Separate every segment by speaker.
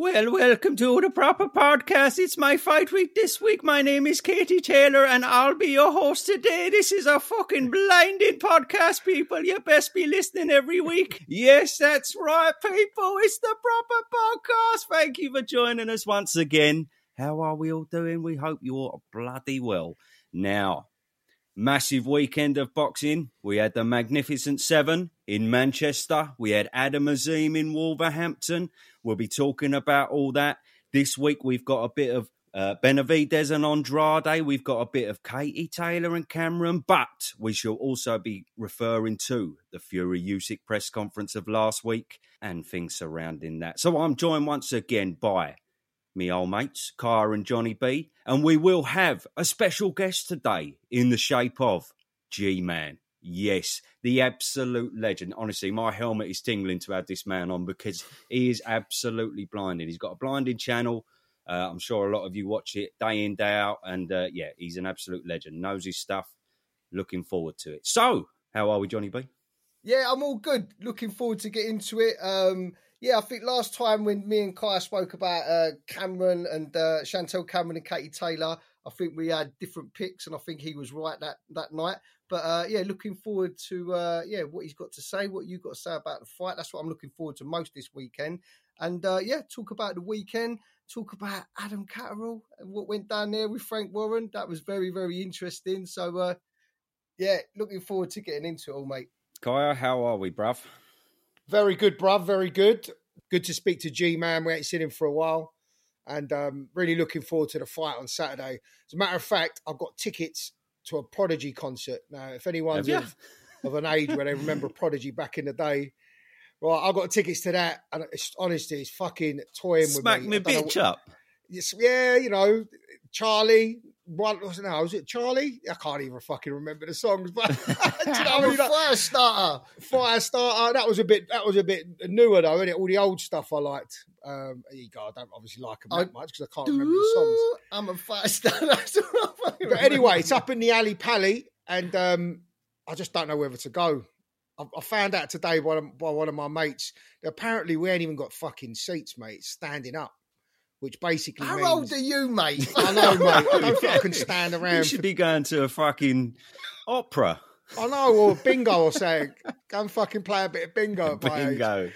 Speaker 1: Well, welcome to the proper podcast. It's my fight week this week. My name is Katie Taylor, and I'll be your host today. This is a fucking blinding podcast, people. You best be listening every week. Yes, that's right, people. It's the proper podcast. Thank you for joining us once again. How are we all doing? We hope you're bloody well. Now, massive weekend of boxing. We had the Magnificent Seven in Manchester. We had Adam Azim in Wolverhampton. We'll be talking about all that. This week we've got a bit of uh, Benavidez and Andrade. We've got a bit of Katie Taylor and Cameron, but we shall also be referring to the Fury Usyk press conference of last week and things surrounding that. So I'm joined once again by me old mates, Kaya and Johnny B, and we will have a special guest today in the shape of G Man. Yes, the absolute legend. Honestly, my helmet is tingling to add this man on because he is absolutely blinding. He's got a blinding channel. Uh, I'm sure a lot of you watch it day in, day out. And uh, yeah, he's an absolute legend, knows his stuff. Looking forward to it. So, how are we, Johnny B?
Speaker 2: Yeah, I'm all good. Looking forward to get into it. Um, yeah, I think last time when me and Kaya spoke about uh, Cameron and uh, Chantel Cameron and Katie Taylor, I think we had different picks, and I think he was right that that night. But uh, yeah, looking forward to uh, yeah what he's got to say, what you've got to say about the fight. That's what I'm looking forward to most this weekend. And uh, yeah, talk about the weekend. Talk about Adam Catterall and what went down there with Frank Warren. That was very very interesting. So uh, yeah, looking forward to getting into it all, mate.
Speaker 1: Kaya, how are we, bruv?
Speaker 3: Very good, bruv. Very good. Good to speak to G Man. We ain't seen him for a while. And um, really looking forward to the fight on Saturday. As a matter of fact, I've got tickets to a Prodigy concert. Now, if anyone's of, of, an age where they remember Prodigy back in the day, well, I got tickets to that, and it's honestly, it's fucking toying
Speaker 1: Smack
Speaker 3: with
Speaker 1: me. Smack me bitch up.
Speaker 3: Yeah, you know, Charlie, what was it now? Was it Charlie? I can't even fucking remember the songs. But
Speaker 2: you know, I mean? fire starter,
Speaker 3: fire starter. That was a bit. That was a bit newer though, isn't it? All the old stuff I liked. Um, God, I don't obviously like them that much because I can't remember the songs.
Speaker 2: I'm a fire starter.
Speaker 3: but anyway, it's up in the Ally Pally, and um, I just don't know whether to go. I, I found out today by, by one of my mates that apparently we ain't even got fucking seats, mate. standing up which basically
Speaker 2: How
Speaker 3: means,
Speaker 2: old are you, mate?
Speaker 3: I know, mate. I don't think I can stand around.
Speaker 1: You should be going to a fucking opera.
Speaker 3: I know, or bingo or something. Go and fucking play a bit of bingo.
Speaker 1: bingo.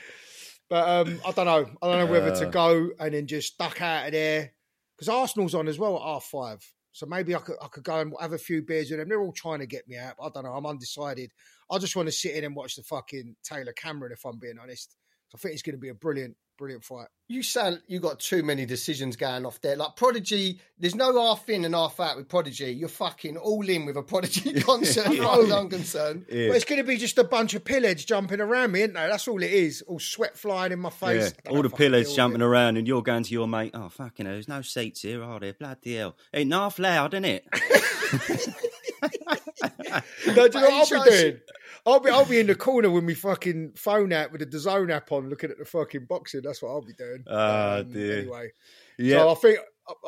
Speaker 3: But um, I don't know. I don't know whether uh, to go and then just duck out of there because Arsenal's on as well at half five. So maybe I could I could go and have a few beers with them. They're all trying to get me out. I don't know. I'm undecided. I just want to sit in and watch the fucking Taylor Cameron. If I'm being honest, I think it's going to be a brilliant, brilliant fight.
Speaker 2: You sound you got too many decisions going off there. Like Prodigy, there's no half in and half out with Prodigy. You're fucking all in with a Prodigy concert, as far as I'm concerned.
Speaker 3: Yeah. But it's going to be just a bunch of pillheads jumping around me, isn't there? That's all it is. All sweat flying in my face.
Speaker 1: Yeah. All the pillheads jumping around, and you're going to your mate. Oh fucking hell! There's no seats here, are there? Bloody hell! Ain't half loud, isn't it?
Speaker 3: no, do you know what I'll be doing? I'll be I'll be in the corner with my fucking phone out with the DAZN app on, looking at the fucking boxing. That's what I'll be doing.
Speaker 1: Oh um, dear.
Speaker 3: Anyway, yeah. So I think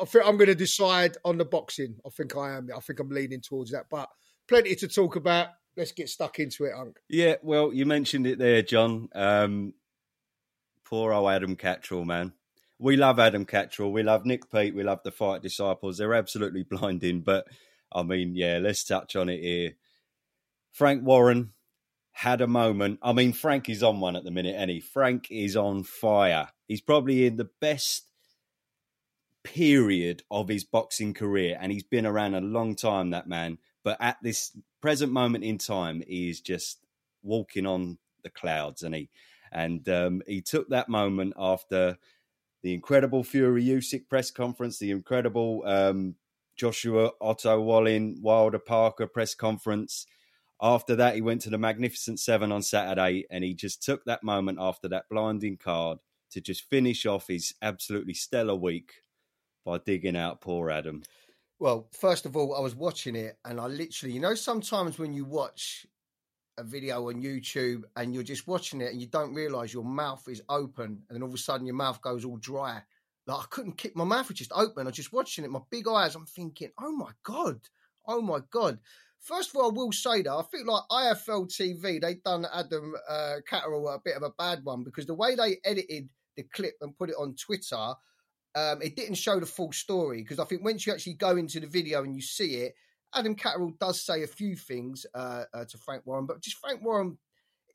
Speaker 3: I think I'm going to decide on the boxing. I think I am. I think I'm leaning towards that. But plenty to talk about. Let's get stuck into it, Unc.
Speaker 1: Yeah. Well, you mentioned it there, John. Um, poor old Adam Catterall, man. We love Adam Catterall. We love Nick Peet. We love the Fight Disciples. They're absolutely blinding. But I mean, yeah, let's touch on it here. Frank Warren had a moment. I mean, Frank is on one at the minute, and he Frank is on fire. He's probably in the best period of his boxing career, and he's been around a long time. That man, but at this present moment in time, he is just walking on the clouds, and he and um, he took that moment after the incredible Fury Usyk press conference, the incredible um, Joshua Otto Wallin Wilder Parker press conference after that, he went to the Magnificent Seven on Saturday and he just took that moment after that blinding card to just finish off his absolutely stellar week by digging out poor Adam.
Speaker 2: Well, first of all, I was watching it and I literally, you know, sometimes when you watch a video on YouTube and you're just watching it and you don't realize your mouth is open and then all of a sudden your mouth goes all dry. Like I couldn't keep my mouth was just open. I was just watching it, my big eyes. I'm thinking, oh my God, oh my God. First of all, I will say that I think like IFL TV, they done Adam uh, Catterall a bit of a bad one because the way they edited the clip and put it on Twitter, um, it didn't show the full story because I think once you actually go into the video and you see it, Adam Catterall does say a few things uh, uh, to Frank Warren, but just Frank Warren.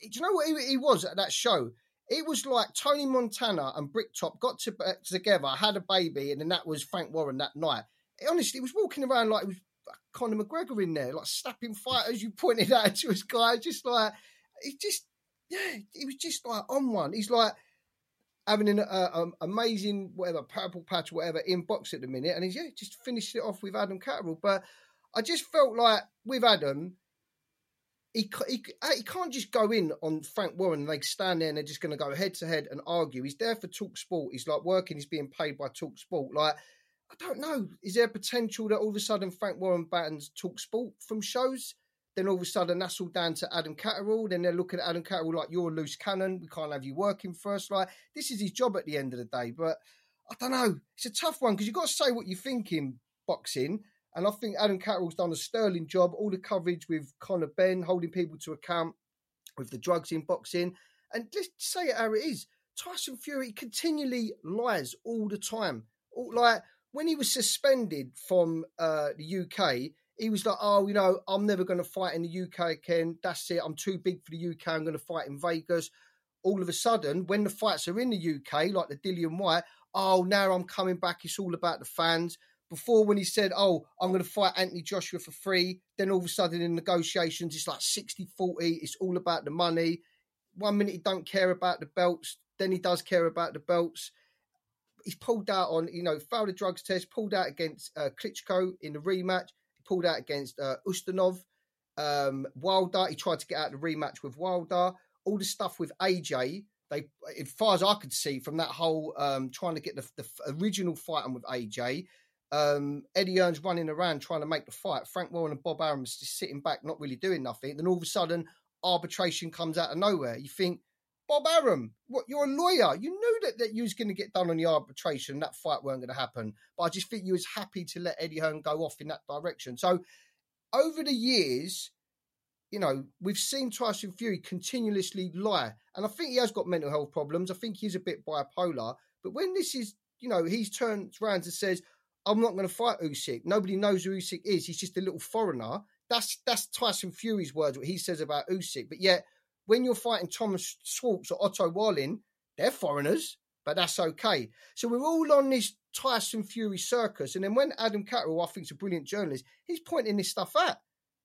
Speaker 2: Do you know what he, he was at that show? It was like Tony Montana and Bricktop got to, uh, together, had a baby, and then that was Frank Warren that night. It, honestly, he was walking around like it was Conor McGregor in there, like snapping fight as You pointed out to his guy, just like he just, yeah, he was just like on one. He's like having an uh, um, amazing whatever purple patch, whatever in box at the minute, and he's yeah, just finished it off with Adam Catterall. But I just felt like with Adam, he, he, he can't just go in on Frank Warren and they stand there and they're just going to go head to head and argue. He's there for Talk Sport. He's like working. He's being paid by Talk Sport. Like I don't know. Is there potential that all of a sudden Frank Warren battens Talk Sport from shows? Then all of a sudden that's all down to Adam Catterall. Then they're looking at Adam Catterall like you're a loose cannon. We can't have you working us. Like this is his job at the end of the day. But I don't know. It's a tough one because you've got to say what you're thinking boxing. And I think Adam Catterall's done a sterling job. All the coverage with Conor Benn holding people to account with the drugs in boxing. And let's say it how it is. Tyson Fury continually lies all the time. All, like when he was suspended from uh, the UK, he was like, "Oh, you know, I'm never going to fight in the UK again. That's it. I'm too big for the UK. I'm going to fight in Vegas." All of a sudden, when the fights are in the UK, like the Dillian Whyte, oh, now I'm coming back. It's all about the fans. Before, when he said, "Oh, I'm going to fight Anthony Joshua for free," then all of a sudden in negotiations, it's like 60-40. It's all about the money. One minute he don't care about the belts, then he does care about the belts he's pulled out on, you know, failed a drugs test, pulled out against uh, Klitschko in the rematch, pulled out against uh, Ustinov, um, Wilder. He tried to get out the rematch with Wilder. All the stuff with AJ, they, as far as I could see from that whole um, trying to get the, the original fight on with AJ, um, Eddie Hearn's running around trying to make the fight. Frank Warren and Bob Arum's just sitting back, not really doing nothing. Then all of a sudden, arbitration comes out of nowhere. You think, Bob Arum, what you're a lawyer. You knew that, that you was going to get done on the arbitration. That fight weren't going to happen. But I just think you was happy to let Eddie Hearn go off in that direction. So over the years, you know, we've seen Tyson Fury continuously lie. And I think he has got mental health problems. I think he's a bit bipolar. But when this is, you know, he's turned around and says, I'm not going to fight Usyk. Nobody knows who Usyk is. He's just a little foreigner. That's that's Tyson Fury's words, what he says about Usyk. But yet when you're fighting Thomas Schwarz or Otto Wallin, they're foreigners, but that's okay. So we're all on this Tyson Fury circus. And then when Adam Catterall, I think, is a brilliant journalist, he's pointing this stuff out.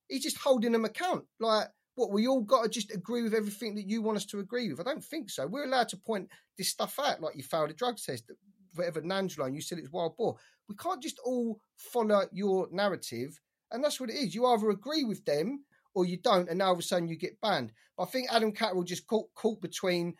Speaker 2: He's just holding them account. Like, what, we all got to just agree with everything that you want us to agree with? I don't think so. We're allowed to point this stuff out, like you failed a drug test, whatever nandrolone, you said it's wild boar. We can't just all follow your narrative. And that's what it is. You either agree with them or you don't, and now all of a sudden you get banned. But I think Adam Catterall just caught, caught between,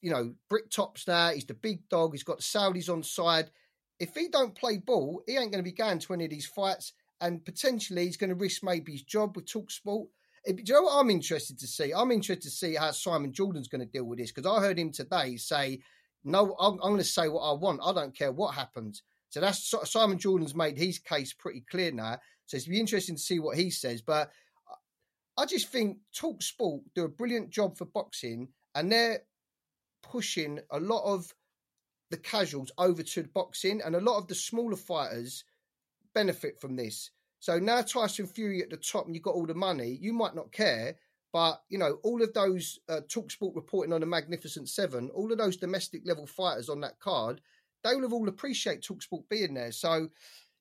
Speaker 2: you know, Bricktop's there. He's the big dog. He's got the Saudis on side. If he don't play ball, he ain't going to be going to any of these fights, and potentially he's going to risk maybe his job with Talksport. Do you know what I'm interested to see? I'm interested to see how Simon Jordan's going to deal with this because I heard him today say, "No, I'm, I'm going to say what I want. I don't care what happens." So that's Simon Jordan's made his case pretty clear now. So it's be interesting to see what he says. But I just think Talk Sport do a brilliant job for boxing, and they're pushing a lot of the casuals over to boxing, and a lot of the smaller fighters benefit from this. So now Tyson Fury at the top, and you've got all the money. You might not care, but you know all of those uh, Talksport reporting on the Magnificent Seven, all of those domestic level fighters on that card, they will have all appreciate Talksport being there. So,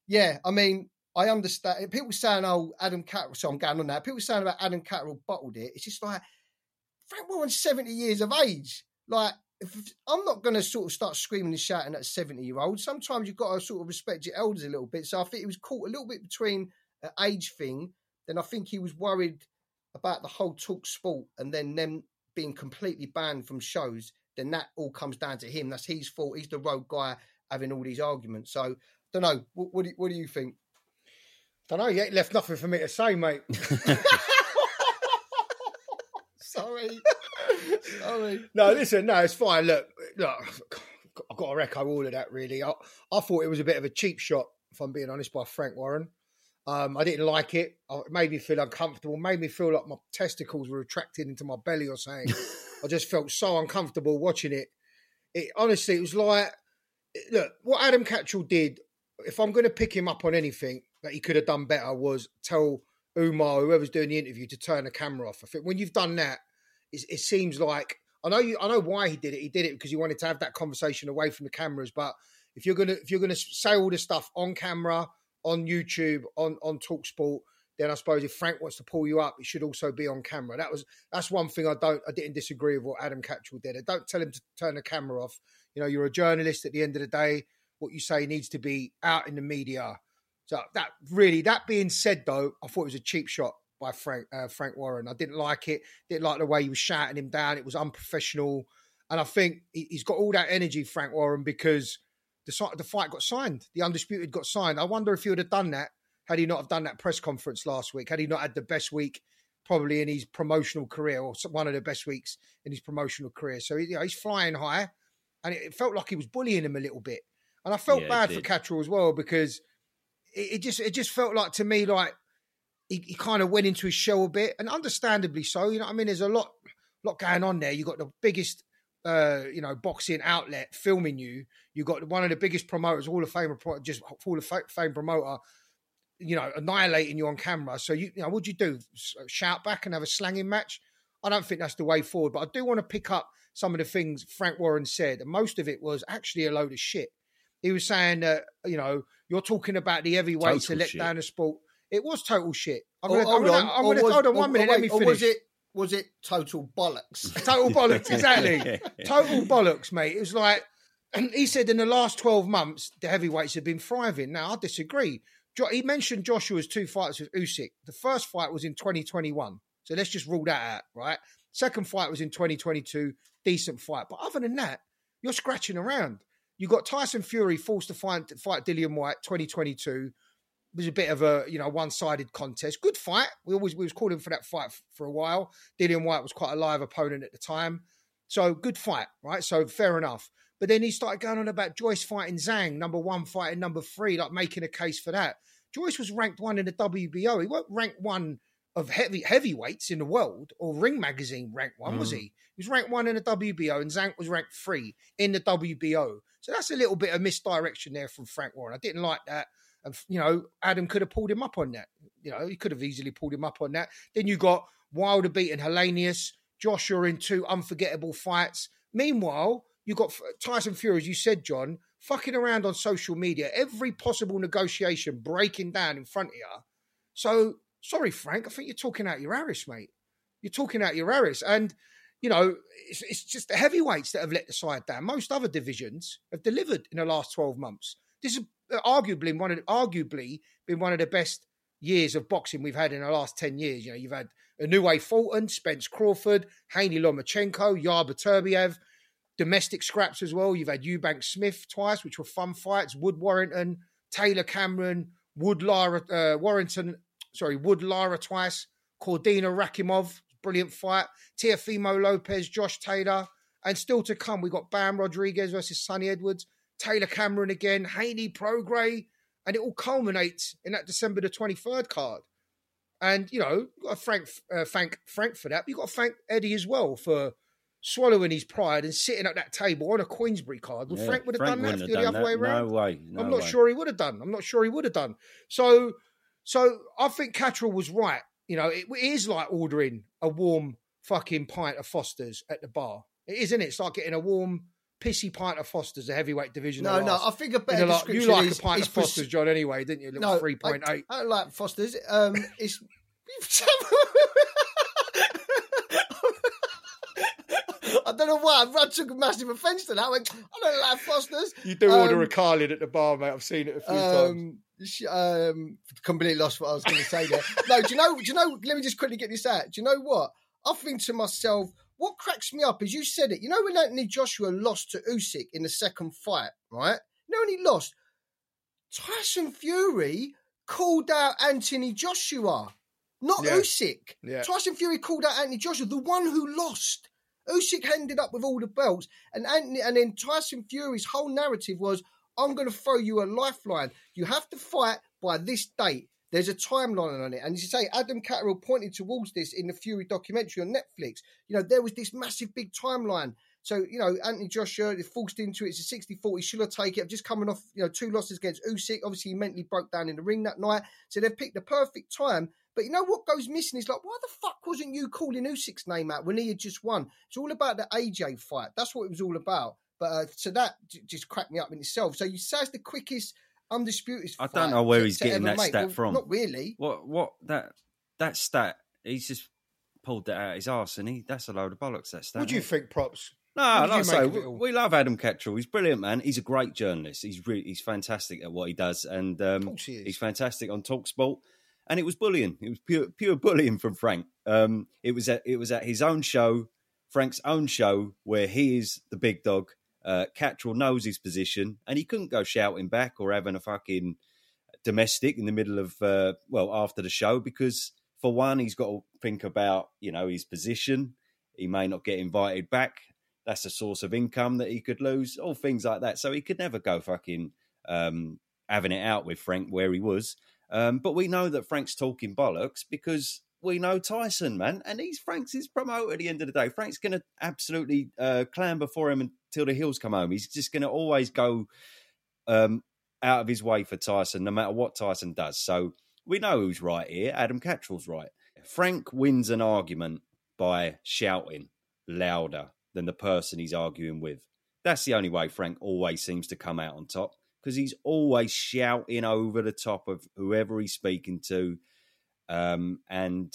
Speaker 2: yeah, I mean, I understand. People saying, "Oh, Adam Catterall." So I'm going on that. People saying about Adam Catterall bottled it. It's just like Frank Warren's seventy years of age. Like, if, I'm not going to sort of start screaming and shouting at seventy year old. Sometimes you've got to sort of respect your elders a little bit. So I think he was caught a little bit between an age thing. Then I think he was worried about the whole talk sport, and then them being completely banned from shows. Then that all comes down to him. That's his fault. He's the rogue guy having all these arguments. So, don't know. What, what, do, what do you think?
Speaker 3: Don't know. You ain't left nothing for me to say, mate.
Speaker 2: Sorry. Sorry.
Speaker 3: No, listen. No, it's fine. Look, look. I've got to echo all of that. Really, I, I thought it was a bit of a cheap shot, if I'm being honest, by Frank Warren. Um, I didn't like it. It made me feel uncomfortable. Made me feel like my testicles were retracted into my belly or something. I just felt so uncomfortable watching it. It honestly, it was like look what Adam Catterall did. If I'm going to pick him up on anything that he could have done better, was tell Umar, whoever's doing the interview, to turn the camera off. I think when you've done that, it, it seems like I know you. I know why he did it. He did it because he wanted to have that conversation away from the cameras. But if you're gonna if you're gonna say all this stuff on camera, on YouTube, on on Talksport, then I suppose if Frank wants to pull you up, it should also be on camera. That was that's one thing I don't I didn't disagree with what Adam Catterall did. I don't tell him to turn the camera off. You know, you're a journalist at the end of the day. What you say needs to be out in the media. So that really, that being said, though, I thought it was a cheap shot by Frank uh, Frank Warren. I didn't like it. Didn't like the way he was shouting him down. It was unprofessional. And I think he's got all that energy, Frank Warren, because the the fight got signed. The undisputed got signed. I wonder if he would have done that had he not have done that press conference last week. Had he not had the best week probably in his promotional career, or one of the best weeks in his promotional career. So you know, he's flying high, and it felt like he was bullying him a little bit. And I felt yeah, bad for Catterall as well because it, it just it just felt like to me like he, he kind of went into his shell a bit, and understandably so. You know, I mean, there's a lot, lot going on there. You got the biggest, uh, you know, boxing outlet filming you. You got one of the biggest promoters, all of Fame, just Hall of Fame promoter, you know, annihilating you on camera. So you, you know, what'd you do? Shout back and have a slanging match? I don't think that's the way forward. But I do want to pick up some of the things Frank Warren said, and most of it was actually a load of shit. He was saying that you know you're talking about the heavyweights to let shit. down the sport. It was total shit. I'm gonna, hold, I'm gonna, I'm oh, gonna, was, hold on oh, one minute. Wait, let me finish.
Speaker 2: was it was it total bollocks?
Speaker 3: total bollocks, exactly. total bollocks, mate. It was like, and he said in the last twelve months the heavyweights have been thriving. Now I disagree. He mentioned Joshua's two fights with Usyk. The first fight was in 2021, so let's just rule that out, right? Second fight was in 2022, decent fight. But other than that, you're scratching around. You got Tyson Fury forced to fight, fight Dillian Whyte 2022 was a bit of a you know one sided contest. Good fight. We always we was calling for that fight for a while. Dillian Whyte was quite a live opponent at the time, so good fight, right? So fair enough. But then he started going on about Joyce fighting Zhang, number one fighting number three, like making a case for that. Joyce was ranked one in the WBO. He wasn't ranked one of heavy heavyweights in the world, or Ring Magazine ranked one, mm. was he? He was ranked one in the WBO, and Zhang was ranked three in the WBO. So that's a little bit of misdirection there from Frank Warren. I didn't like that. And, you know, Adam could have pulled him up on that. You know, he could have easily pulled him up on that. Then you got Wilder beating Helenius, Joshua in two unforgettable fights. Meanwhile, you got Tyson Fury, as you said, John, fucking around on social media, every possible negotiation breaking down in front of you. So, sorry, Frank, I think you're talking out your Harris, mate. You're talking out your Harris. And, you know, it's, it's just the heavyweights that have let the side down. Most other divisions have delivered in the last 12 months. This is arguably one of arguably been one of the best years of boxing we've had in the last 10 years. You know, you've had Inoue Fulton, Spence Crawford, Haney Lomachenko, Yarde Beterbiev, domestic scraps as well. You've had Eubank Smith twice, which were fun fights, Wood Warrington, Taylor Cameron, Wood Lara, uh, Warrington, sorry, Wood Lara twice, Cordina Rakhimov, brilliant fight, Teofimo Lopez, Josh Taylor, and still to come, we got Bam Rodriguez versus Sunny Edwards. Taylor Cameron again, Haney Prograis, and it all culminates in that December the 23rd card. And, you know, you've got to Frank, uh, thank Frank for that, but you've got to thank Eddie as well for swallowing his pride and sitting at that table on a Queensberry card. Well, yeah, Frank would have Frank done that the other that. way around.
Speaker 4: No way. No
Speaker 3: I'm not
Speaker 4: way.
Speaker 3: sure he would have done. I'm not sure he would have done. So, so I think Catterall was right. You know, it, it is like ordering a warm fucking pint of Foster's at the bar. It is, isn't it? It's like getting a warm pissy pint of Foster's, a heavyweight division.
Speaker 2: No, no, I think a better
Speaker 3: like,
Speaker 2: description
Speaker 3: You like
Speaker 2: is,
Speaker 3: a pint of Foster's, John, anyway, didn't you?
Speaker 2: No,
Speaker 3: three point eight.
Speaker 2: I, I don't like Foster's. Um, it's. I don't know why. I took a massive offence to that. I went, I don't like Foster's.
Speaker 3: You do um, order a Carling at the bar, mate. I've seen it a few um,
Speaker 2: times. Um, completely lost what I was going to say there. no, do you know? Do you know? Let me just quickly get this out. Do you know what? I think to myself, what cracks me up is you said it. You know when Anthony Joshua lost to Usyk in the second fight, right? You know when he lost, Tyson Fury called out Anthony Joshua, not yeah. Usyk. Yeah. Tyson Fury called out Anthony Joshua, the one who lost. Usyk ended up with all the belts, and Anthony, and then Tyson Fury's whole narrative was, "I'm going to throw you a lifeline. You have to fight by this date." There's a timeline on it. And as you say, Adam Catterall pointed towards this in the Fury documentary on Netflix. You know, there was this massive big timeline. So, you know, Anthony Joshua is forced into it. It's a 60 40. Should have taken it? I'm Just coming off, you know, two losses against Usyk. Obviously, he mentally broke down in the ring that night. So they've picked the perfect time. But you know what goes missing is like, why the fuck wasn't you calling Usyk's name out when he had just won? It's all about the AJ fight. That's what it was all about. But uh, so that j- just cracked me up in itself. So you say it's the quickest undisputed.
Speaker 1: I
Speaker 2: fight
Speaker 1: don't know where
Speaker 2: to-
Speaker 1: he's
Speaker 2: to
Speaker 1: getting that
Speaker 2: make.
Speaker 1: stat
Speaker 2: Well,
Speaker 1: from.
Speaker 2: Not really.
Speaker 1: What what that that stat? He's just pulled that out of his arse, and he that's a load of bollocks. That stat.
Speaker 3: What do you think, props?
Speaker 1: No, like I
Speaker 3: you
Speaker 1: say,
Speaker 3: make
Speaker 1: we, we love Adam Catterall. He's brilliant, man. He's a great journalist. He's really, he's fantastic at what he does, and
Speaker 3: Of
Speaker 1: um,
Speaker 3: course he is.
Speaker 1: he's fantastic on Talksport. And it was bullying. It was pure pure bullying from Frank. Um, it was at it was at his own show, Frank's own show, where he is the big dog. Uh, knows his position, and he couldn't go shouting back or having a fucking domestic in the middle of uh, well after the show because for one he's got to think about you know his position. He may not get invited back. That's a source of income that he could lose. All things like that. So he could never go fucking um, having it out with Frank where he was. Um, but we know that Frank's talking bollocks because we know Tyson, man, and he's Frank's his promoter at the end of the day. Frank's going to absolutely uh, clamber for him until the hills come home. He's just going to always go um, out of his way for Tyson, no matter what Tyson does. So we know who's right here. Adam Catterall's right. Frank wins an argument by shouting louder than the person he's arguing with. That's the only way Frank always seems to come out on top because he's always shouting over the top of whoever he's speaking to. Um, and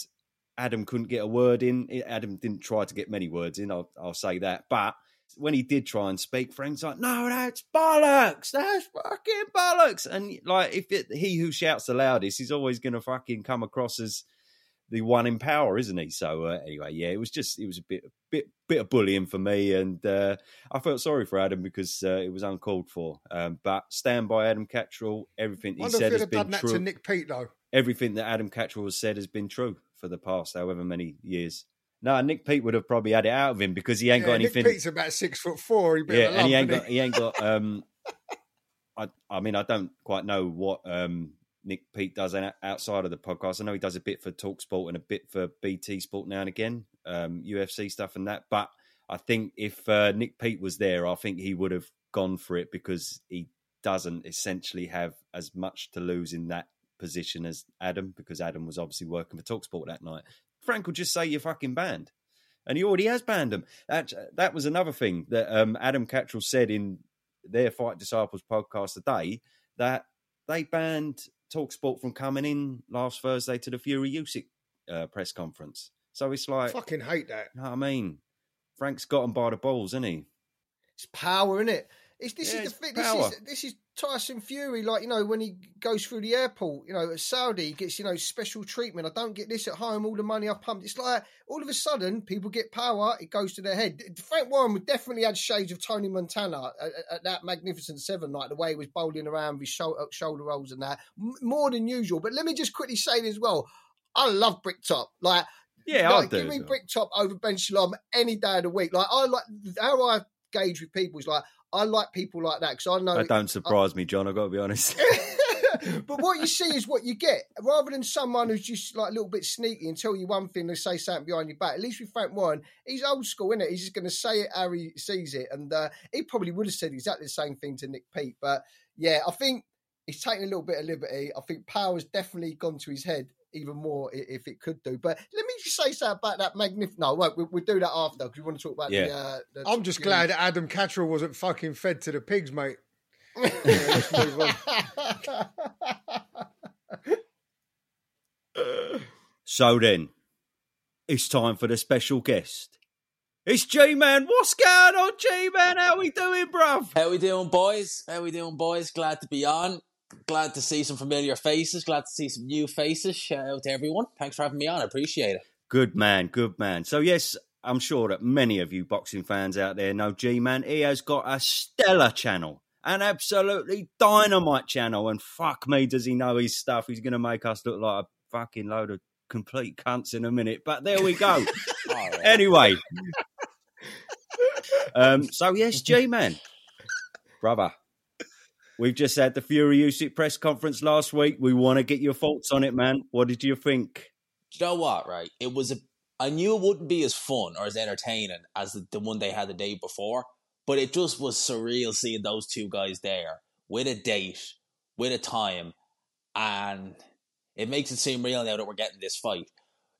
Speaker 1: Adam couldn't get a word in. Adam didn't try to get many words in, I'll, I'll say that. But when he did try and speak, Frank's like, no, that's bollocks. That's fucking bollocks. And like, if it, he who shouts the loudest is always going to fucking come across as the one in power, isn't he? So uh, anyway, yeah, it was just it was a bit bit bit of bullying for me, and uh, I felt sorry for Adam because uh, it was uncalled for. Um, but stand by Adam Catterall. Everything he said has been true.
Speaker 3: to Nick Peet though.
Speaker 1: Everything that Adam Catterall has said has been true for the past however many years. No, Nick Peet would have probably had it out of him because he ain't
Speaker 3: yeah,
Speaker 1: got anything.
Speaker 3: Nick Peet's about six foot four.
Speaker 1: Yeah, and he ain't
Speaker 3: got.
Speaker 1: got he ain't got. Um, I I mean I don't quite know what um Nick Peet does outside of the podcast. I know he does a bit for Talk Sport and a bit for BT Sport now and again, um, UFC stuff and that. But I think if uh, Nick Peet was there, I think he would have gone for it because he doesn't essentially have as much to lose in that position as Adam because Adam was obviously working for Talk Sport that night. Frank will just say you're fucking banned. And he already has banned them. That, that was another thing that um, Adam Catterall said in their Fight Disciples podcast today that they banned Talksport from coming in last Thursday to the Fury Usyk uh, press conference. So it's like,
Speaker 3: Fucking hate that.
Speaker 1: you know what I mean? Frank's got him by the balls, isn't he?
Speaker 2: It's power, isn't it? It's this
Speaker 1: Yeah,
Speaker 2: is the thing. This
Speaker 1: power.
Speaker 2: is this is Tyson Fury. Like you know, when he goes through the airport, you know, at Saudi, he gets you know special treatment. I don't get this at home. All the money I've pumped. It's like all of a sudden people get power. It goes to their head. Frank Warren would definitely had shades of Tony Montana at, at that magnificent seven night. The way he was bowling around with shoulder, uh, shoulder rolls and that more than usual. But let me just quickly say this as well. I love Bricktop. Like
Speaker 1: Yeah,
Speaker 2: like,
Speaker 1: I do.
Speaker 2: Give me
Speaker 1: well.
Speaker 2: Bricktop over Ben Shalom any day of the week. Like I like how I gauge with people is like I like people like that because I know.
Speaker 1: That don't surprise me, John. I've got to be honest.
Speaker 2: but what you see is what you get, rather than someone who's just like a little bit sneaky and tell you one thing and say something behind your back. At least with Frank Warren, he's old school, isn't it? He's just going to say it how he sees it, and uh, he probably would have said exactly the same thing to Nick Peet. But yeah, I think he's taking a little bit of liberty. I think power's definitely gone to his head even more if it could do. But let me just say something about that magnificent. No, wait, we'll, we'll do that after because we want to talk about the.
Speaker 1: Yeah.
Speaker 2: Uh, the
Speaker 3: I'm just glad that Adam Catterall wasn't fucking fed to the pigs, mate.
Speaker 1: so then, it's time for the special guest. It's G Man. What's going on, G Man? How we doing, bruv?
Speaker 5: How we doing, boys? How we doing, boys? Glad to be on. Glad to see some familiar faces. Glad to see some new faces. Shout out to everyone. Thanks for having me on. I appreciate it.
Speaker 1: Good man, good man. So yes, I'm sure that many of you boxing fans out there know G Man. He has got a stellar channel, an absolutely dynamite channel, and fuck me, does he know his stuff? He's going to make us look like a fucking load of complete cunts in a minute. But there we go.
Speaker 5: Right.
Speaker 1: anyway, um, so yes, G Man, brother. We've just had the Fury Usyk press conference last week. We want to get your thoughts on it, man. What did you think?
Speaker 5: You know what? Right? It was a. I knew it wouldn't be as fun or as entertaining as the, the one they had the day before, but it just was surreal seeing those two guys there with a date, with a time, and it makes it seem real now that we're getting this fight.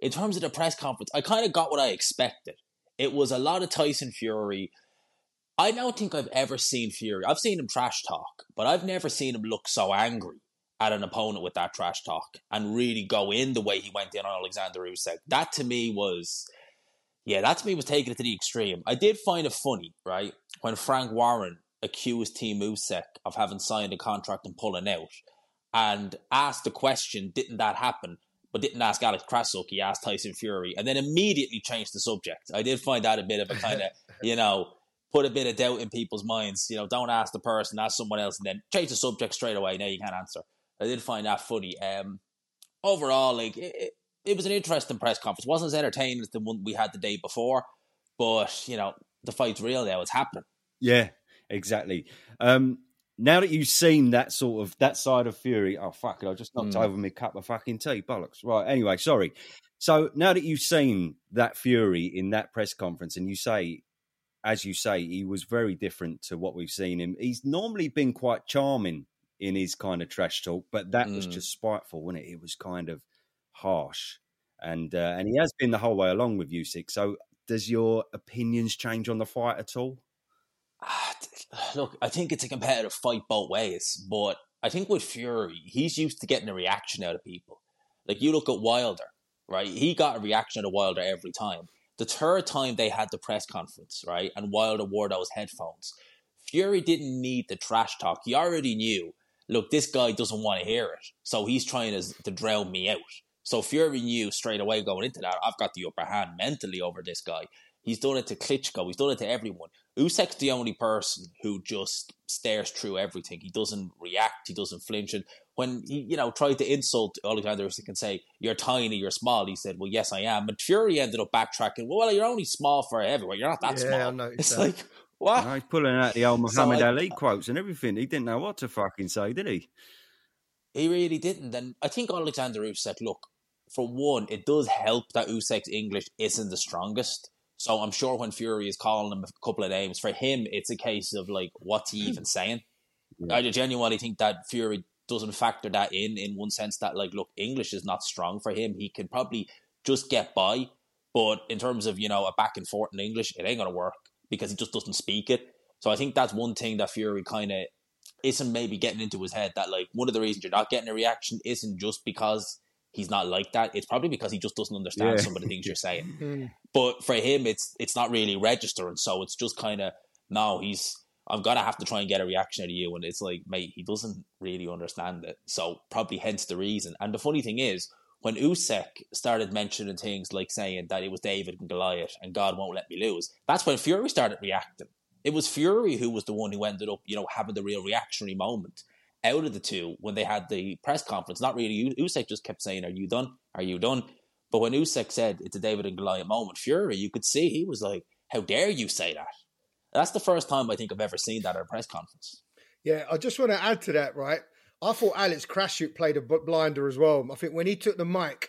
Speaker 5: In terms of the press conference, I kind of got what I expected. It was a lot of Tyson Fury. I don't think I've ever seen Fury. I've seen him trash talk, but I've never seen him look so angry at an opponent with that trash talk and really go in the way he went in on Alexander Usyk. That to me was, yeah, that to me was taking it to the extreme. I did find it funny, right, when Frank Warren accused Team Usyk of having signed a contract and pulling out, and asked the question, "Didn't that happen?" But didn't ask Alex Krassyuk. He asked Tyson Fury, and then immediately changed the subject. I did find that a bit of a kind of, you know, put a bit of doubt in people's minds. You know, don't ask the person, ask someone else, and then change the subject straight away. Now you can't answer. I did find that funny. Um, overall, like it, it, it was an interesting press conference. It wasn't as entertaining as the one we had the day before, but you know, the fight's real now. It's happening.
Speaker 4: Yeah, exactly. Um, now that you've seen that sort of that side of Fury, oh fuck it, I just knocked
Speaker 5: Mm.
Speaker 4: over my cup of fucking tea, bollocks. Right, anyway, sorry. So now that you've seen that Fury in that press conference, and you say, as you say, he was very different to what we've seen him. He's normally been quite charming in his kind of trash talk, but that was
Speaker 5: Mm.
Speaker 4: just spiteful, wasn't it? It was kind of harsh, and uh, and he has been the whole way along with Usyk. So does your opinions change on the fight at all?
Speaker 5: Look, I think it's a competitive fight both ways, but I think with Fury, he's used to getting a reaction out of people. Like you look at Wilder, right? He got a reaction out of Wilder every time. The third time they had the press conference, right, and Wilder wore those headphones, Fury didn't need the trash talk. He already knew, look, this guy doesn't want to hear it, so he's trying to, to drown me out. So Fury knew straight away going into that, I've got the upper hand mentally over this guy. He's done it to Klitschko. He's done it to everyone. Usyk's the only person who just stares through everything. He doesn't react. He doesn't flinch. And when he, you know, tried to insult Alexander Usyk and say, "You're tiny. You're small," he said, "Well, yes, I am." But Fury ended up backtracking. Well, you're only small for heavyweight. You're not that
Speaker 2: Yeah, I
Speaker 5: small.
Speaker 2: noticed
Speaker 5: It's
Speaker 2: that.
Speaker 5: like what?
Speaker 4: No, he's pulling out the old
Speaker 5: So
Speaker 4: Muhammad
Speaker 5: I-
Speaker 4: Ali quotes and everything. He didn't know what to fucking say, did he?
Speaker 5: He really didn't. And I think Alexander Usyk, look, for one, it does help that Usyk's English isn't the strongest. So I'm sure when Fury is calling him a couple of names, for him, it's a case of like, what's he even saying?
Speaker 4: Yeah.
Speaker 5: I genuinely think that Fury doesn't factor that in, in one sense that, like, look, English is not strong for him. He can probably just get by. But in terms of, you know, a back and forth in English, it ain't going to work because he just doesn't speak it. So I think that's one thing that Fury kind of isn't maybe getting into his head that like one of the reasons you're not getting a reaction isn't just because he's not like that. It's probably because he just doesn't understand
Speaker 4: Yeah.
Speaker 5: some of the things you're saying.
Speaker 2: Mm.
Speaker 5: But for him, it's it's not really registering. So it's just kind of no. He's I'm gonna have to try and get a reaction out of you, and it's like, mate, he doesn't really understand it. So probably hence the reason. And the funny thing is, when Usyk started mentioning things like saying that it was David and Goliath and God won't let me lose, that's when Fury started reacting. It was Fury who was the one who ended up, you know, having the real reactionary moment out of the two when they had the press conference. Not really. Usyk just kept saying, "Are you done? Are you done?" But when Usyk said it's a David and Goliath moment, Fury, you could see he was like, "How dare you say that?" That's the first time I think I've ever seen that at a press conference.
Speaker 3: Yeah, I just want to add to that, right? I thought Alex Krassyuk played a blinder as well. I think when he took the mic,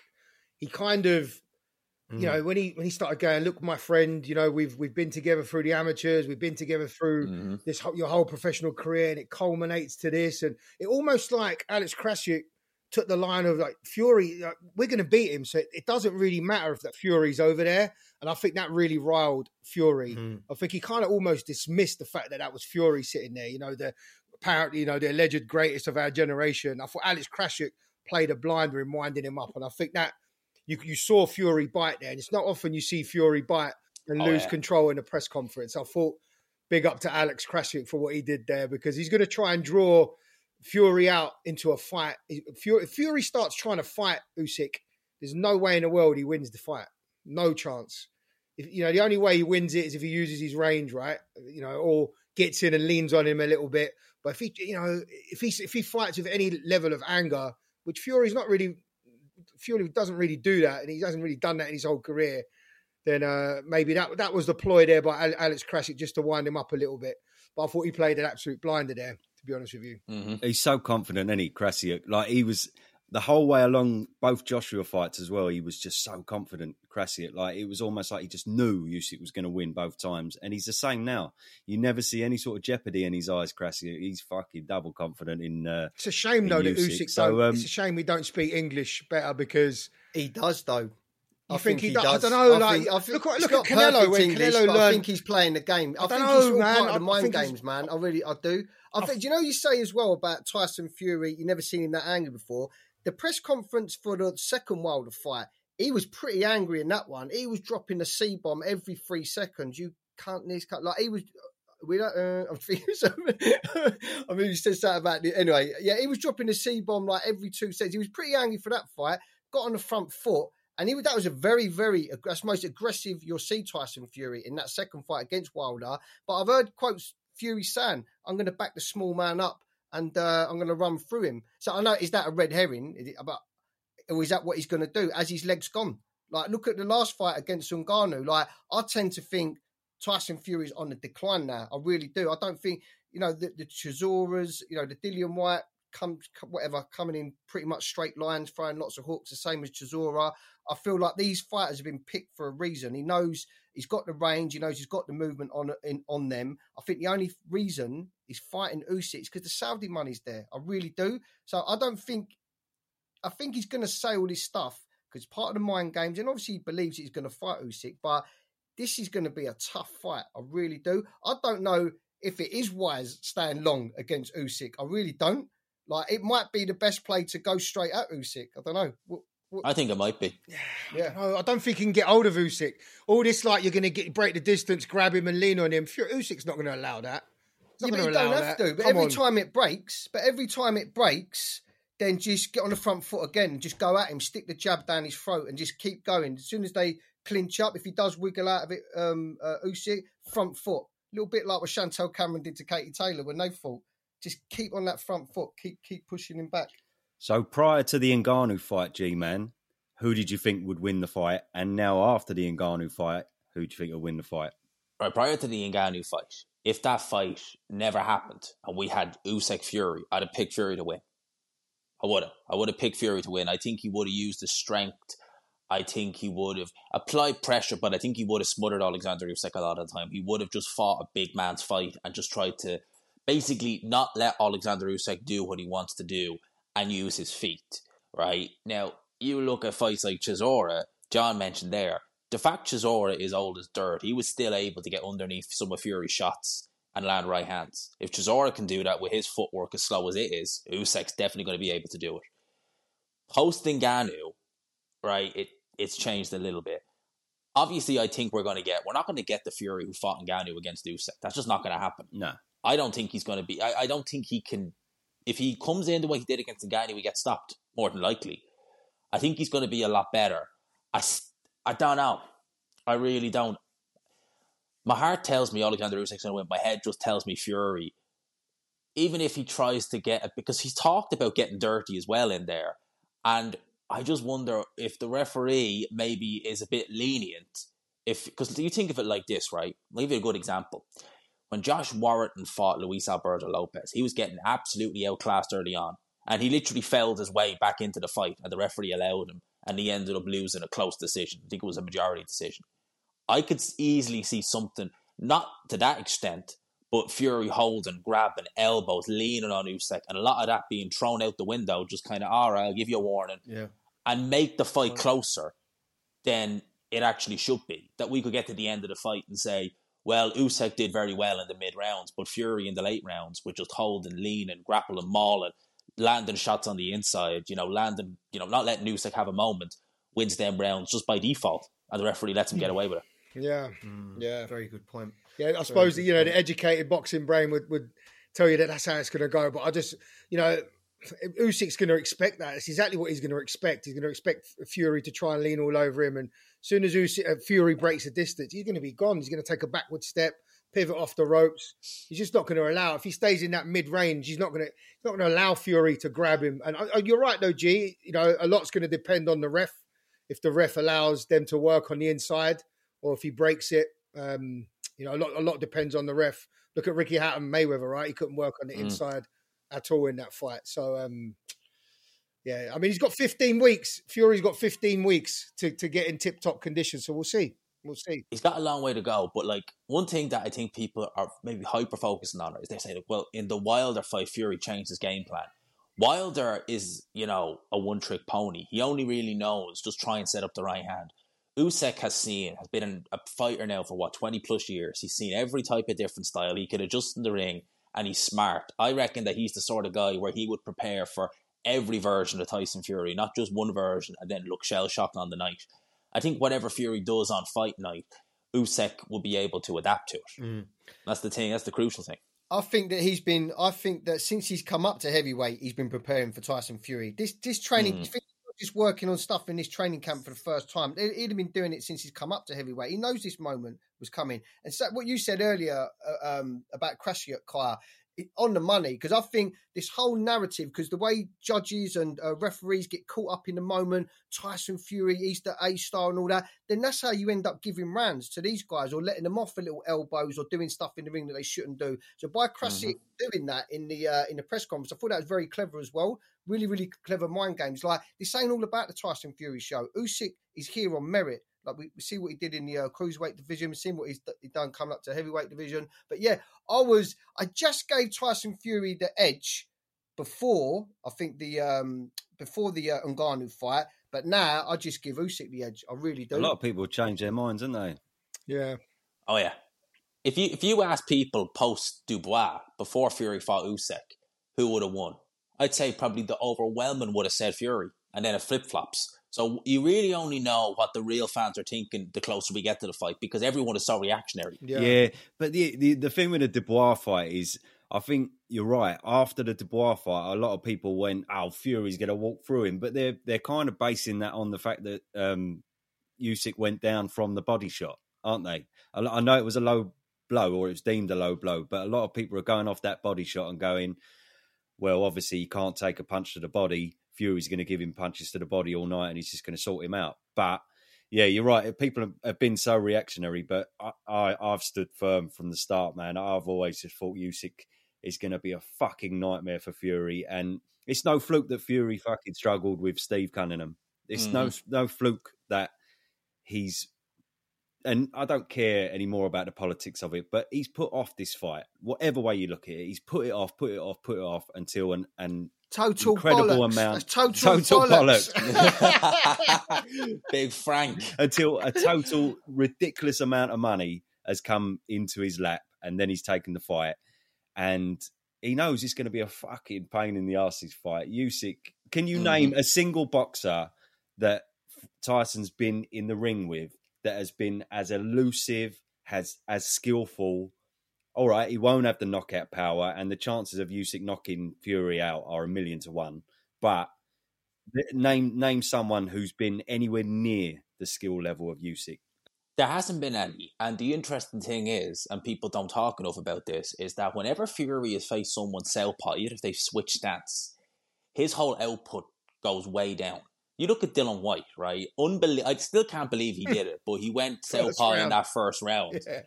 Speaker 3: he kind of, you
Speaker 2: Mm.
Speaker 3: know, when he when he started going, look, my friend, you know, we've we've been together through the amateurs, we've been together through
Speaker 5: Mm-hmm.
Speaker 3: this whole, your whole professional career, and it culminates to this, and it almost like Alex Krassyuk took the line of like Fury, like, we're going to beat him, so it, it doesn't really matter if that Fury's over there, and I think that really riled Fury.
Speaker 2: Mm.
Speaker 3: I think he kind of almost dismissed the fact that that was Fury sitting there. You know, the apparently, you know, the alleged greatest of our generation. I thought Alex Krassyuk played a blinder in winding him up, and I think that you you saw Fury bite there, and it's not often you see Fury bite and
Speaker 5: Oh,
Speaker 3: lose
Speaker 5: yeah.
Speaker 3: control in a press conference. I thought big up to Alex Krassyuk for what he did there because he's going to try and draw Fury out into a fight. Fury, if Fury starts trying to fight Usyk, there's no way in the world he wins the fight. No chance. If, you know, the only way he wins it is if he uses his range, right? You know, or gets in and leans on him a little bit. But if he, you know, if he if he fights with any level of anger, which Fury's not really, Fury doesn't really do that, and he hasn't really done that in his whole career. Then uh, maybe that that was the ploy there by Alex Krassyuk just to wind him up a little bit. But I thought he played an absolute blinder there, to be honest with you.
Speaker 5: Mm-hmm.
Speaker 4: He's so confident, and he Krassyuk. Like he was the whole way along both Joshua fights as well, he was just so confident, Krassyuk. Like it was almost like he just knew Usyk was going to win both times, and he's the same now. You never see any sort of jeopardy in his eyes, Krassyuk. He's fucking double confident in. Uh,
Speaker 3: it's a shame though that
Speaker 4: Usyk.
Speaker 3: Usyk.
Speaker 4: So,
Speaker 3: don't,
Speaker 4: um,
Speaker 3: it's a shame we don't speak English better because
Speaker 2: He does though.
Speaker 3: You
Speaker 2: I
Speaker 3: think
Speaker 2: think
Speaker 3: he
Speaker 2: he
Speaker 3: does? I don't know,
Speaker 2: I
Speaker 3: like,
Speaker 2: think- I think
Speaker 3: look at-
Speaker 2: it's
Speaker 3: look at Canelo,
Speaker 2: perfect
Speaker 3: when
Speaker 2: English,
Speaker 3: Canelo
Speaker 2: but I think he's playing the game. I,
Speaker 3: I don't
Speaker 2: think
Speaker 3: know,
Speaker 2: he's all
Speaker 3: man.
Speaker 2: part of the
Speaker 3: I
Speaker 2: mind
Speaker 3: think he's-
Speaker 2: games, man. I really, I do. I
Speaker 3: I
Speaker 2: think. Do you know you say as well about Tyson Fury? You never seen him that angry before. The press conference for the second Wilder fight, he was pretty angry in that one. He was dropping a C bomb every three seconds. You can't, can't like he was. We don't. Uh, I'm thinking. I mean, he says that about the anyway. Yeah, he was dropping a C bomb like every two seconds. He was pretty angry for that fight. Got on the front foot, and he that was a very, very that's most aggressive you'll see Tyson Fury in that second fight against Wilder. But I've heard quotes Fury saying, "I'm going to back the small man up and uh, I'm going to run through him." So I know is that a red herring? Is about or is that what he's going to do as his legs gone? Like, look at the last fight against Ngannou. Like, I tend to think Tyson Fury's on the decline now. I really do. I don't think you know the, the you know the Dillian Whyte, come whatever coming in pretty much straight lines, throwing lots of hooks, the same as Chisora. I feel like these fighters have been picked for a reason. He knows he's got the range. He knows he's got the movement on in, on them. I think the only reason he's fighting Usyk because the Saudi money's there. I really do. So I don't think. I think he's going to say all this stuff because part of the mind games, and obviously he believes he's going to fight Usyk, but this is going to be a tough fight. I really do. I don't know if it is wise staying long against Usyk. I really don't. Like it might be the best play to go straight at Usyk. I don't know. What, what,
Speaker 5: I think it might be.
Speaker 2: yeah.
Speaker 3: No, I don't think he can get hold of Usyk. All this like you're going to get break the distance, grab him and lean on him. Fury- Usyk's not going to allow that.
Speaker 2: Yeah, but you don't have
Speaker 3: that.
Speaker 2: to. But
Speaker 3: Come
Speaker 2: every
Speaker 3: on.
Speaker 2: time it breaks, but every time it breaks, then just get on the front foot again and just go at him, stick the jab down his throat, and just keep going. As soon as they clinch up, if he does wiggle out of it, um, uh, Usyk, front foot, a little bit like what Chantel Cameron did to Katie Taylor when they fought. Just keep on that front foot, keep keep pushing him back.
Speaker 4: So prior to the Ngannou fight, G Man, who did you think would win the fight? And now after the Ngannou fight, who do you think will win the fight?
Speaker 5: Right, prior to the Ngannou fight, if that fight never happened and we had Usyk Fury, I'd have picked Fury to win. I would have. I would have picked Fury to win. I think he would have used the strength. I think he would have applied pressure, but I think he would have smothered Alexander Usyk a lot of the time. He would have just fought a big man's fight and just tried to basically not let Alexander Usyk do what he wants to do and use his feet. Right now, you look at fights like Chisora. John mentioned there. The fact Chisora is old as dirt, he was still able to get underneath some of Fury's shots and land right hands. If Chisora can do that with his footwork as slow as it is, Usyk's definitely going to be able to do it. Post Ngannou, right? It it's changed a little bit. Obviously, I think we're going to get. We're not going to get the Fury who fought in Ngannou against Usyk. That's just not going to happen.
Speaker 4: No.
Speaker 5: I don't think he's going to be. I, I don't think he can. If he comes in the way he did against Ngannou, he gets stopped more than likely. I think he's going to be a lot better. I, I don't know. I really don't. My heart tells me Alexander Usyk's going to win. My head just tells me Fury. Even if he tries to get it, because he's talked about getting dirty as well in there, and I just wonder if the referee maybe is a bit lenient. If because you think of it like this, right? I'll give you a good example when Josh Warrington fought Luis Alberto Lopez, he was getting absolutely outclassed early on. And he literally felled his way back into the fight, and the referee allowed him, and he ended up losing a close decision. I think it was a majority decision. I could easily see something, not to that extent, but Fury holding, grabbing, elbows, leaning on Usyk, and a lot of that being thrown out the window, just kind of, all right, I'll give you a warning,
Speaker 2: Yeah.
Speaker 5: and make the fight closer than it actually should be. That we could get to the end of the fight and say, well, Usyk did very well in the mid rounds, but Fury in the late rounds with just holding, leaning, grappling, mauling, landing shots on the inside, you know, landing, you know, not letting Usyk have a moment, wins them rounds just by default, and the referee lets him get away with it.
Speaker 3: Yeah, yeah,
Speaker 2: Very good point.
Speaker 3: yeah. I suppose you know
Speaker 2: point.
Speaker 3: the educated boxing brain would, would tell you that that's how it's going to go. But I just, you know, Usyk's going to expect that. It's exactly what he's going to expect. He's going to expect Fury to try and lean all over him, and as soon as Usyk, uh, Fury breaks the distance, he's going to be gone. He's going to take a backward step, pivot off the ropes. He's just not going to allow. If he stays in that mid range, he's not going to. Not going to allow Fury to grab him. And uh, you're right, though, G. You know, a lot's going to depend on the ref. If the ref allows them to work on the inside, or if he breaks it, um, you know, a lot. A lot depends on the ref. Look at Ricky Hatton Mayweather, right? He couldn't work on the
Speaker 5: Mm.
Speaker 3: inside at all in that fight. So, um, Yeah, I mean, he's got 15 weeks. Fury's got 15 weeks to, to get in tip top condition. So we'll see. We'll see.
Speaker 5: He's got a long way to go. But like one thing that I think people are maybe hyper focusing on is they say, well, in the Wilder fight, Fury changed his game plan. Wilder is, you know, a one trick pony. He only really knows just try and set up the right hand. Usyk has seen, has been a fighter now for what, 20 plus years. He's seen every type of different style. He could adjust in the ring and he's smart. I reckon that he's the sort of guy where he would prepare for every version of Tyson Fury, not just one version and then look shell shocked on the night. I think whatever Fury does on fight night, Usyk will be able to adapt to it. Mm. That's the thing. That's the crucial thing.
Speaker 2: I think that he's been. I think that since he's come up to heavyweight, he's been preparing for Tyson Fury. This this training, mm. just working on stuff in this training camp for the first time. He'd have been doing it since he's come up to heavyweight. He knows this moment was coming. And so, what you said earlier uh, um, about Krassyuk, Kaya, on the money because I think this whole narrative, because the way judges and uh, referees get caught up in the moment, Tyson Fury, Easter A star, and all that, then that's how you end up giving rounds to these guys or letting them off a little elbows or doing stuff in the ring that they shouldn't do. So by Krassyuk mm-hmm. doing that in the uh, in the press conference, I thought that was very clever as well. Really, really clever mind games. Like this ain't all about the Tyson Fury show. Usyk is here on merit. Like we, we see what he did in the uh, cruiserweight division, we see what he's, he's done coming up to heavyweight division. But yeah, I was I just gave Tyson Fury the edge before I think the um before the uh, Ngannou fight, but now I just give Usyk the edge. I really do.
Speaker 1: A lot of people change their minds, don't they?
Speaker 3: Yeah.
Speaker 5: Oh yeah. If you if you ask people post Dubois before Fury fought Usyk, who would have won? I'd say probably the overwhelming would have said Fury, and then it flip flops. So you really only know what the real fans are thinking the closer we get to the fight because everyone is so reactionary.
Speaker 1: Yeah, yeah but the, the the thing with the Dubois fight is, I think you're right. After the Dubois fight, a lot of people went, "Oh, Fury's going to walk through him," but they're they're kind of basing that on the fact that um, Usyk went down from the body shot, aren't they? I, I know it was a low blow or it was deemed a low blow, but a lot of people are going off that body shot and going, "Well, obviously, you can't take a punch to the body." Fury's going to give him punches to the body all night and he's just going to sort him out. But yeah, you're right. People have been so reactionary, but I, I, have stood firm from the start, man. I've always just thought Usyk is going to be a fucking nightmare for Fury, and it's no fluke that Fury fucking struggled with Steve Cunningham. It's mm. no no fluke that he's and I don't care anymore about the politics of it, but he's put off this fight. Whatever way you look at it, he's put it off, put it off, put it off until and and
Speaker 2: total incredible bollocks. amount,
Speaker 1: total, total bollocks.
Speaker 5: bollocks. Big Frank.
Speaker 1: Until a total ridiculous amount of money has come into his lap, and then he's taken the fight, and he knows it's going to be a fucking pain in the ass. This fight, Usyk. Can you mm. name a single boxer that Tyson's been in the ring with that has been as elusive, has as skillful? All right, he won't have the knockout power, and the chances of Usyk knocking Fury out are a million to one. But name name someone who's been anywhere near the skill level of Usyk.
Speaker 5: There hasn't been any, and the interesting thing is, and people don't talk enough about this, is that whenever Fury has faced someone southpaw, even if they've switched stance, his whole output goes way down. You look at Dillian Whyte, right? Unbelievable. I still can't believe he did it, but he went southpaw in that first round. Yeah.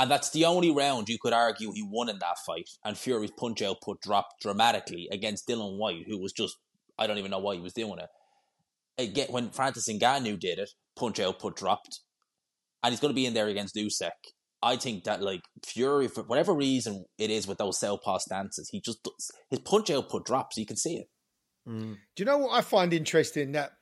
Speaker 5: And that's the only round you could argue he won in that fight. And Fury's punch output dropped dramatically against Dillian Whyte, who was just, I don't even know why he was doing it. Again, when Francis Ngannou did it, punch output dropped. And he's going to be in there against Usyk. I think that like Fury, for whatever reason it is with those southpaw stances, he just does, his punch output drops. You can see it.
Speaker 3: Mm. Do you know what I find interesting? That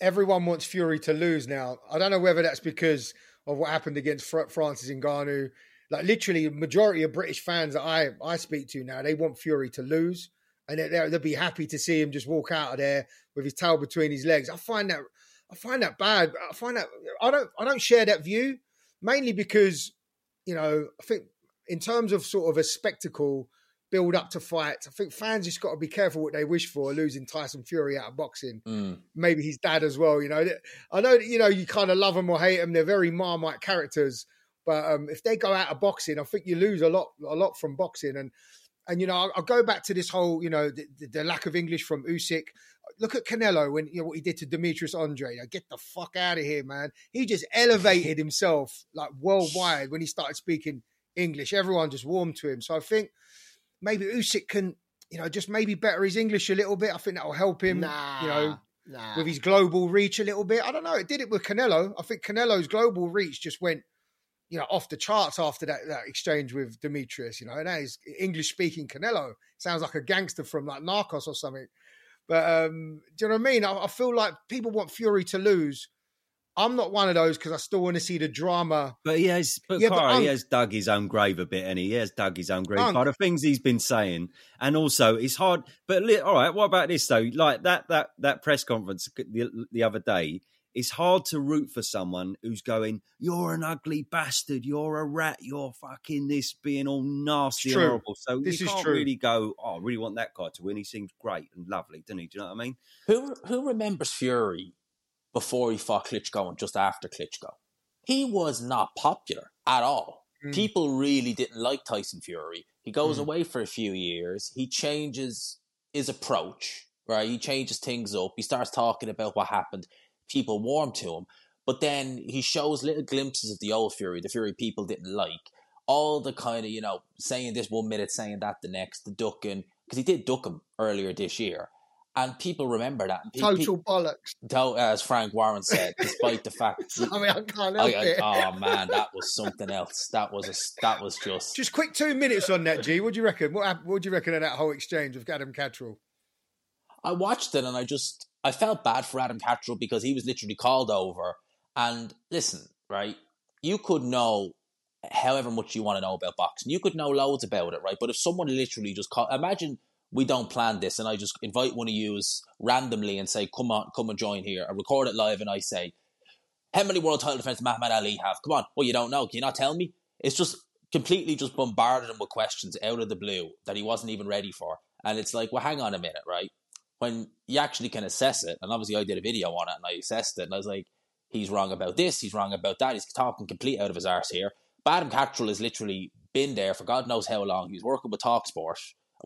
Speaker 3: everyone wants Fury to lose now. I don't know whether that's because of what happened against Francis Ngannou. Like literally, majority of British fans that I I speak to now, they want Fury to lose, and they'll, they'll be happy to see him just walk out of there with his tail between his legs. I find that I find that bad. I find that I don't I don't share that view mainly because you know I think in terms of sort of a spectacle build up to fights. I think fans just got to be careful what they wish for. Losing Tyson Fury out of boxing, mm. maybe his dad as well. You know, I know you know you kind of love them or hate them. They're very marmite characters, but um, if they go out of boxing, I think you lose a lot, a lot from boxing. And and you know, I'll, I'll go back to this whole you know the, the, lack of English from Usyk. Look at Canelo when you know what he did to Demetrius Andrade. get the fuck out of here, man. He just elevated himself like worldwide when he started speaking English. Everyone just warmed to him. So I think maybe Usyk can you know, just maybe better his English a little bit. I think that will help him.
Speaker 2: Nah,
Speaker 3: you know,
Speaker 2: nah.
Speaker 3: with his global reach a little bit. I don't know. It did it with Canelo. I think Canelo's global reach just went, you know, off the charts after that, that exchange with Demetrius. You know, and that is English speaking Canelo. Sounds like a gangster from like Narcos or something. But um, do you know what I mean? I, I feel like people want Fury to lose. I'm not one of those because I still want to see the drama.
Speaker 1: But he has, but,
Speaker 3: Yeah, but
Speaker 1: Cara, he has dug his own grave a bit, and he has dug his own grave
Speaker 3: Unc-
Speaker 1: by the things he's been saying, and also it's hard. But li- all right, what about this though? Like that that that press conference the, the other day, it's hard to root for someone who's going, "You're an ugly bastard. You're a rat. You're fucking this, being all nasty and horrible." So
Speaker 3: This
Speaker 1: you
Speaker 3: is
Speaker 1: can't
Speaker 3: true.
Speaker 1: really go, "Oh, I really want that guy to win. He seems great and lovely, doesn't he?" Do you know what I mean?
Speaker 5: Who who remembers Fury before he fought Klitschko and just after Klitschko? He was not popular at all.
Speaker 3: Mm.
Speaker 5: People really didn't like Tyson Fury. He goes
Speaker 3: Mm.
Speaker 5: away for a few years. He changes his approach, right? He changes things up. He starts talking about what happened. People warm to him. But then he shows little glimpses of the old Fury, the Fury people didn't like. All the kind of, you know, saying this one minute, saying that the next, the ducking, because he did duck him earlier this year. And people remember that. And pe- pe-
Speaker 2: Total bollocks.
Speaker 5: Though, as Frank Warren said, despite the fact,
Speaker 2: Sorry, I can't
Speaker 5: oh,
Speaker 2: help
Speaker 5: I,
Speaker 2: it.
Speaker 5: oh man, that was something else. That was a, that was just.
Speaker 3: Just quick two minutes on that, G. What do you reckon? What, what do you reckon of that whole exchange with Adam Catterall?
Speaker 5: I watched it and I just I felt bad for Adam Catterall because he was literally called over. And listen, right? You could know however much you want to know about boxing. You could know loads about it, right? But if someone literally just call, imagine we don't plan this and I just invite one of you randomly and say, "Come on, come and join here." I record it live and I say, "How many world title defenses Muhammad Ali have?" Come on, well you don't know. Can you not tell me? It's just completely just bombarded him with questions out of the blue that he wasn't even ready for. And it's like, well, hang on a minute, right? When you actually can assess it, and obviously I did a video on it and I assessed it, and I was like, he's wrong about this, he's wrong about that, he's talking complete out of his arse here. Adam Catterall has literally been there for God knows how long. He's working with Talksport,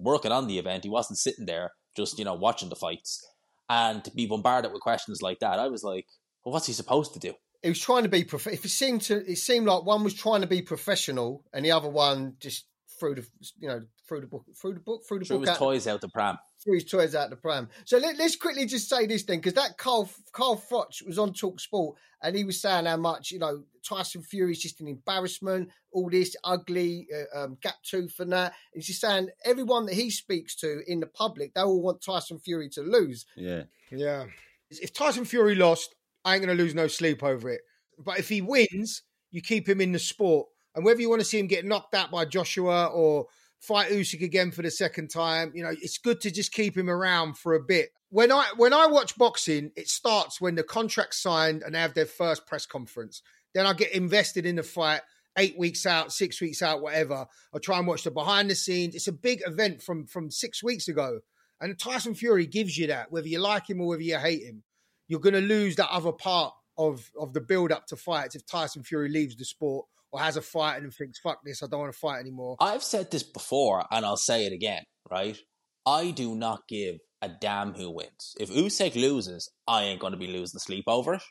Speaker 5: working on the event. He wasn't sitting there just, you know, watching the fights. And to be bombarded with questions like that, I was like, well, what's he supposed to do?
Speaker 2: He was trying to be prof- if it seemed to it seemed like one was trying to be professional and the other one just threw the you know threw the book through the book through the
Speaker 5: Threw
Speaker 2: book
Speaker 5: his
Speaker 2: out
Speaker 5: toys out the pram.
Speaker 2: threw his toys out the pram. So let, us quickly just say this then, because that Carl Carl Froch was on Talk Sport and he was saying how much you know Tyson Fury is just an embarrassment, all this ugly uh, um, gap tooth and that. And he's just saying everyone that he speaks to in the public, they all want Tyson Fury to lose.
Speaker 1: Yeah.
Speaker 3: Yeah. If Tyson Fury lost, I ain't going to lose no sleep over it. But if he wins, you keep him in the sport. And whether you want to see him get knocked out by Joshua or fight Usyk again for the second time, you know, it's good to just keep him around for a bit. When I when I watch boxing, it starts when the contract's signed and they have their first press conference. Then I get invested in the fight eight weeks out, six weeks out, whatever. I try and watch the behind the scenes. It's a big event from from six weeks ago. And Tyson Fury gives you that, whether you like him or whether you hate him. You're going to lose that other part of, of the build up to fights if Tyson Fury leaves the sport or has a fight and thinks, fuck this, I don't want to fight anymore.
Speaker 5: I've said this before and I'll say it again, right? I do not give a damn who wins. If Usyk loses, I ain't going to be losing sleep over it.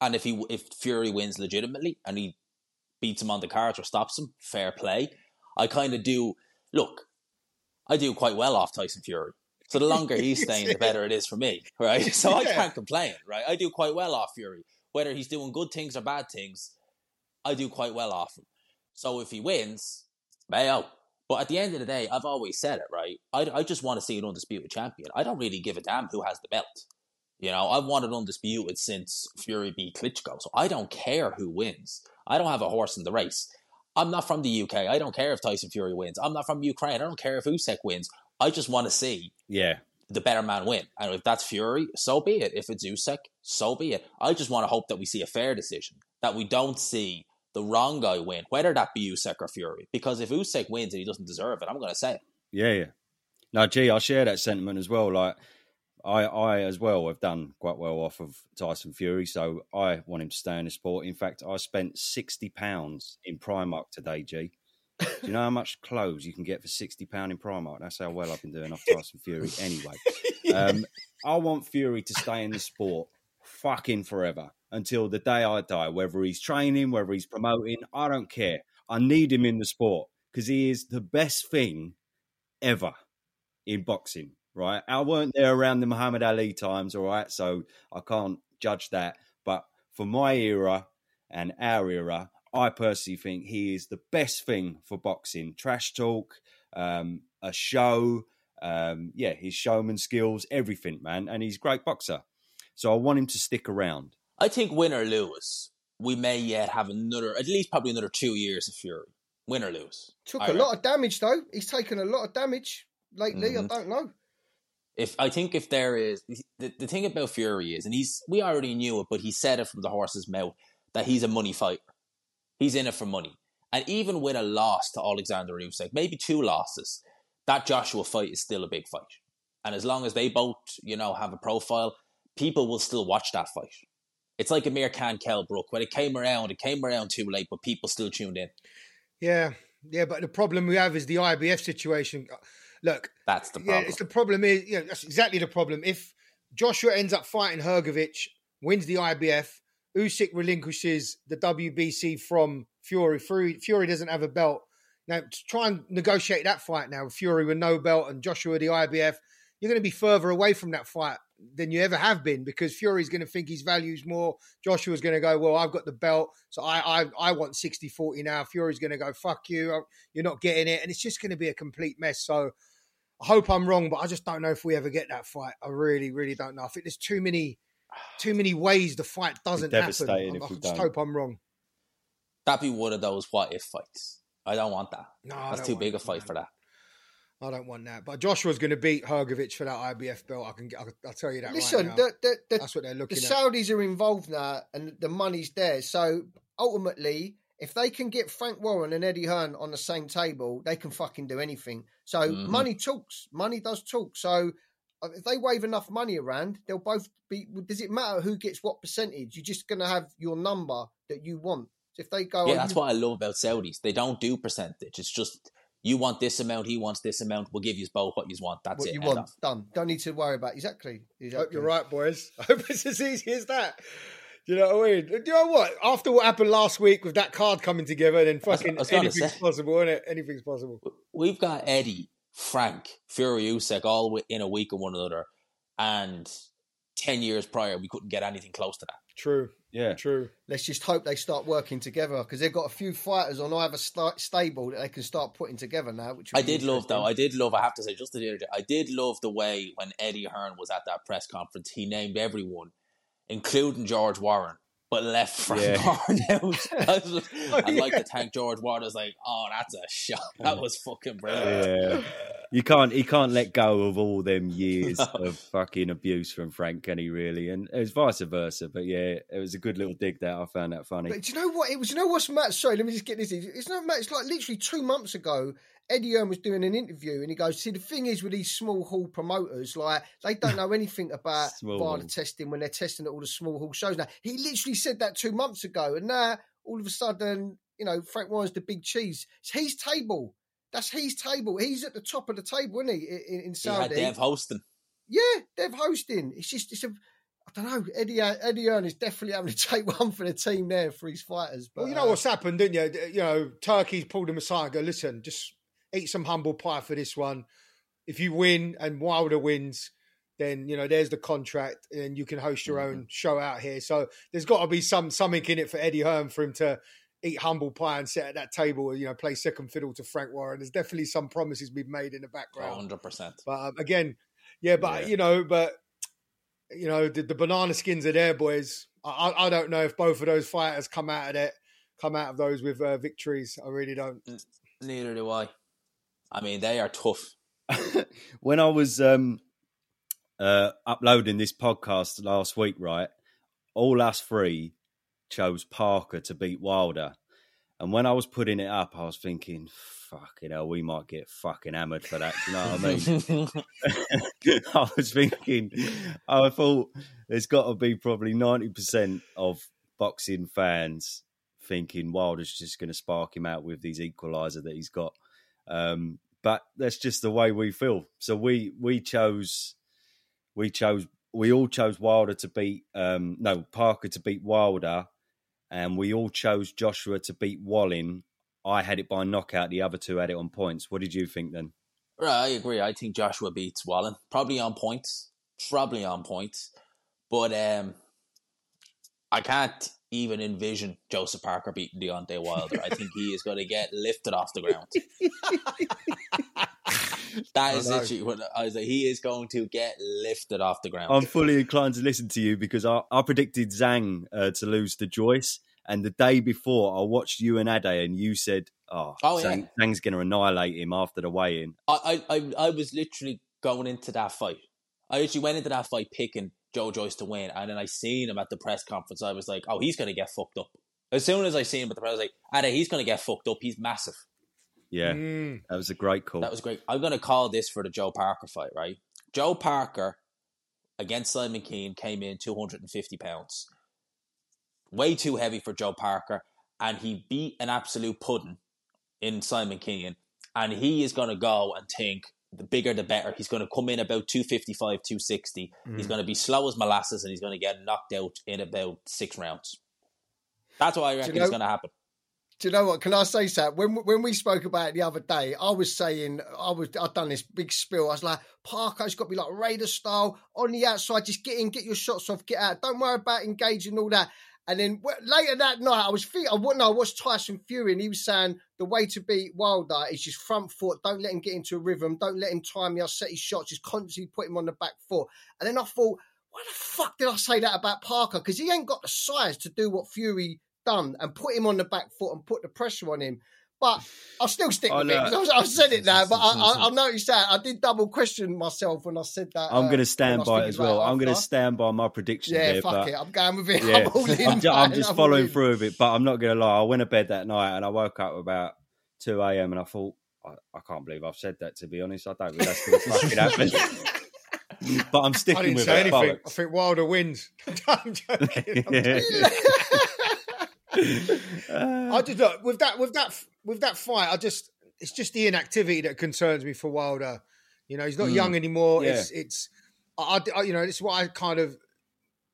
Speaker 5: And if he if Fury wins legitimately and he beats him on the cards or stops him, fair play. I kind of do look. I do quite well off Tyson Fury. So the longer he's staying, the better it is for me, right? So I can't complain, right? I do quite well off Fury, whether he's doing good things or bad things. I do quite well off him. So if he wins, mayo. But at the end of the day, I've always said it, right? I, I just want to see an undisputed champion. I don't really give a damn who has the belt. You know, I've wanted undisputed since Fury beat Klitschko, so I don't care who wins. I don't have a horse in the race. I'm not from the UK. I don't care if Tyson Fury wins. I'm not from Ukraine. I don't care if Usyk wins. I just want to see
Speaker 1: Yeah.
Speaker 5: the better man win. And if that's Fury, so be it. If it's Usyk, so be it. I just want to hope that we see a fair decision, that we don't see the wrong guy win, whether that be Usyk or Fury. Because if Usyk wins and he doesn't deserve it, I'm going to say it.
Speaker 1: Yeah, yeah. No, gee, I share that sentiment as well. Like, I, I as well have done quite well off of Tyson Fury, so I want him to stay in the sport. In fact, I spent sixty pounds in Primark today. G, do you know how much clothes you can get for sixty pound in Primark? That's how well I've been doing off Tyson Fury. Anyway, um, I want Fury to stay in the sport fucking forever until the day I die. Whether he's training, whether he's promoting, I don't care. I need him in the sport because he is the best thing ever. in boxing, right? I weren't there around the Muhammad Ali times, all right, so I can't judge that. But for my era and our era, I personally think he is the best thing for boxing. Trash talk, um, a show, um, yeah, his showman skills, everything, man, and he's a great boxer. So I want him to stick around.
Speaker 5: I think win or lose, we may yet have another, at least probably another two years of Fury. Win or lose.
Speaker 2: Took
Speaker 5: I
Speaker 2: a
Speaker 5: reckon.
Speaker 2: lot of damage though. He's taken a lot of damage lately. I
Speaker 5: Mhm.
Speaker 2: don't know.
Speaker 5: If I think if there is the, the thing about Fury is, and he's we already knew it, but he said it from the horse's mouth that he's a money fighter. He's in it for money, and even with a loss to Alexander Usyk, maybe two losses, that Joshua fight is still a big fight. And as long as they both, you know, have a profile, people will still watch that fight. It's like Amir Khan Kell Brook. When it came around, it came around too late, but people still tuned in.
Speaker 3: Yeah, yeah, but the problem we have is the IBF situation. Uh, look,
Speaker 5: That's the
Speaker 3: yeah,
Speaker 5: problem.
Speaker 3: it's the problem is, yeah, that's exactly the problem. If Joshua ends up fighting Hrgovic, wins the IBF, Usyk relinquishes the WBC from Fury. Fury, Fury doesn't have a belt. Now, to try and negotiate that fight now, with Fury with no belt and Joshua the IBF, you're going to be further away from that fight than you ever have been because Fury's going to think his value's more. Joshua's going to go, well, I've got the belt, so I I, I want 60-40 now. Fury's going to go, fuck you, you're not getting it. And it's just going to be a complete mess. So I hope I'm wrong, but I just don't know if we ever get that fight. I really, really don't know. I think there's too many, too many ways the fight doesn't happen. I,
Speaker 1: if
Speaker 3: I just
Speaker 1: don't.
Speaker 3: hope I'm wrong.
Speaker 5: That'd be one of those what if fights. I don't want that.
Speaker 3: No,
Speaker 5: That's too big a fight
Speaker 3: man.
Speaker 5: for that.
Speaker 3: I don't want that. But Joshua's going to beat Hrgovic for that IBF belt. I can, get, I'll, I'll tell you that.
Speaker 2: Listen,
Speaker 3: right now.
Speaker 2: the, the, the,
Speaker 3: that's what they're
Speaker 2: the
Speaker 3: looking at.
Speaker 2: Saudis are involved now, and the money's there. So ultimately, if they can get Frank Warren and Eddie Hearn on the same table, they can fucking do anything. So
Speaker 5: Mhm.
Speaker 2: money talks. Money does talk. So uh, if they wave enough money around, they'll both be. Does it matter who gets what percentage? You're just going to have your number that you want. So if they go,
Speaker 5: yeah, that's
Speaker 2: you-
Speaker 5: what I love about Saudis. They don't do percentage. It's just you want this amount, he wants this amount. We'll give you both what you want. That's
Speaker 2: what
Speaker 5: it.
Speaker 2: you want
Speaker 5: of.
Speaker 2: done. Don't need to worry about exactly. exactly.
Speaker 3: Hope you're right, boys. I hope it's as easy as that. Do you know what I mean? Do you know what? After what happened last week with that card coming together, then fucking
Speaker 5: I was gonna
Speaker 3: anything's
Speaker 5: say.
Speaker 3: possible, isn't it? Anything's possible.
Speaker 5: We've got Eddie, Frank, Fury Usyk all in a week of one another, and ten years prior we couldn't get anything close to that.
Speaker 3: True,
Speaker 1: Yeah.
Speaker 3: true.
Speaker 2: Let's just hope they start working together because they've got a few fighters on either sta stable that they can start putting together now. Which
Speaker 5: I did love though. I did love. I have to say, just the other day, I did love the way when Eddie Hearn was at that press conference, he named everyone, including George Warren, but left Frank
Speaker 1: Yeah.
Speaker 5: Warren. I was just-
Speaker 3: Oh,
Speaker 5: I'd like
Speaker 3: yeah.
Speaker 5: to thank George Warren. I was like, oh, that's a shot. That was fucking brilliant.
Speaker 1: Yeah. You can't he can't let go of all them years
Speaker 5: No.
Speaker 1: of fucking abuse from Frank, can he really? And it was vice versa. But yeah, it was a good little dig there. I found that funny.
Speaker 2: But do you know what? It was. You know what's Matt? Sorry, let me just get this. It's not Matt. It's like literally two months ago. Eddie Hearn was doing an interview, and he goes, "See, the thing is with these small hall promoters, like they don't know anything about
Speaker 1: Small
Speaker 2: testing when they're testing at all the small hall shows." Now he literally said that two months ago, and now all of a sudden, you know, Frank Warren's the big cheese. It's his table. That's his table. He's at the top of the table, isn't he? In, in
Speaker 5: He had Dev hosting.
Speaker 2: Yeah, Dev hosting. It's just it's a I don't know. Eddie Eddie Hearn is definitely having to take one for the team there for his fighters. But
Speaker 3: Well, you know
Speaker 2: uh,
Speaker 3: what's happened, didn't you? You know, Turki's pulled him aside and go, listen, just eat some humble pie for this one. If you win and Wilder wins, then you know there's the contract, and you can host your
Speaker 2: Mm-hmm.
Speaker 3: own show out here. So there's got to be some something in it for Eddie Hearn for him to eat humble pie and sit at that table, you know, play second fiddle to Frank Warren. There's definitely some promises been made in the background.
Speaker 5: 100%.
Speaker 3: But um, again, yeah, but
Speaker 1: Yeah.
Speaker 3: you know, but you know, the, the banana skins are there, boys. I, I don't know if both of those fighters come out of it, come out of those with uh, victories. I really don't.
Speaker 5: Neither do I. I mean, they are tough.
Speaker 1: when I was um, uh, uploading this podcast last week, right, all us three chose Parker to beat Wilder. And when I was putting it up, I was thinking, fucking hell, we might get fucking hammered for that. You know what I mean? I was thinking, I thought there's got to be probably 90% of boxing fans thinking Wilder's just going to spark him out with these equaliser that he's got. Um, but that's just the way we feel. So we we chose, we chose, we all chose Wilder to beat, um, no Parker to beat Wilder, and we all chose Joshua to beat Wallin. I had it by knockout. The other two had it on points. What did you think then?
Speaker 5: Right, I agree. I think Joshua beats Wallin. Probably on points. Probably on points. But um, I can't even envision Joseph Parker beating Deontay Wilder. I think he is going to get lifted off the ground. that is literally what I was like. He is going to get lifted off the ground.
Speaker 1: I'm fully inclined to listen to you because I, I predicted Zhang uh, to lose to Joyce. And the day before, I watched you and Ade, and you said, "Oh,
Speaker 5: Oh,
Speaker 1: Zhang, Zhang's going to annihilate him after the weigh-in."
Speaker 5: I, I, I was literally going into that fight. I actually went into that fight picking Joe Joyce to win, and then I seen him at the press conference. I was like, "Oh, he's going to get fucked up." As soon as I seen him at the press, I was like, "Ade, he's going to get fucked up. He's massive."
Speaker 1: Yeah,
Speaker 3: Mm.
Speaker 1: that was a great call.
Speaker 5: That was great. I'm going to call this for the Joe Parker fight, right? Joe Parker against Simon Kean came in 250 pounds. Way too heavy for Joe Parker. And he beat an absolute pudding in Simon Kean. And he is going to go and think the bigger the better. He's going to come in about 255, 260. He's mm. going to be slow as molasses and he's going to get knocked out in about six rounds. That's what I reckon
Speaker 2: know-
Speaker 5: is going to happen.
Speaker 2: Do you know what? Can I say something? When when we spoke about it the other day, I was saying I was I'd done this big spill. I was like, Parker's got to be like Raider style on the outside. Just get in, get your shots off, get out. Don't worry about engaging all that. And then later that night, I was thinking, I know. I watched Tyson Fury, and he was saying the way to beat Wilder is just front foot. Don't let him get into a rhythm. Don't let him time you. I set his shots. Just constantly put him on the back foot. And then I thought, why the fuck did I say that about Parker? Because he ain't got the size to do what Fury done and put him on the back foot and put the pressure on him. But I'll still stick
Speaker 1: Oh,
Speaker 2: with
Speaker 1: no.
Speaker 2: it. 'cause I've said it now, but I, I, I noticed that I did double question myself when I said that.
Speaker 1: I'm
Speaker 2: uh,
Speaker 1: going to stand
Speaker 2: when I was
Speaker 1: by it as well. I'm going to stand by my prediction
Speaker 2: Yeah,
Speaker 1: there.
Speaker 2: fuck it. I'm going with it.
Speaker 1: yeah,
Speaker 2: I'm all in.
Speaker 1: I'm, ju- I'm just
Speaker 2: I'm all
Speaker 1: following
Speaker 2: in.
Speaker 1: through with it. But I'm not going to lie. I went to bed that night and I woke up about 2 a.m. and I thought, I, I can't believe I've said that. To be honest, I don't. think That's going to fucking happen. but I'm
Speaker 3: I
Speaker 1: sticking
Speaker 3: didn't
Speaker 1: with
Speaker 3: say
Speaker 1: it.
Speaker 3: anything. I think Wilder wins. I'm joking. I'm
Speaker 1: Yeah.
Speaker 3: I just look with that with that with that fight. I just it's just the inactivity that concerns me for Wilder. You know, he's not
Speaker 1: Mm.
Speaker 3: young anymore.
Speaker 1: Yeah.
Speaker 3: It's it's I, I you know this is what I kind of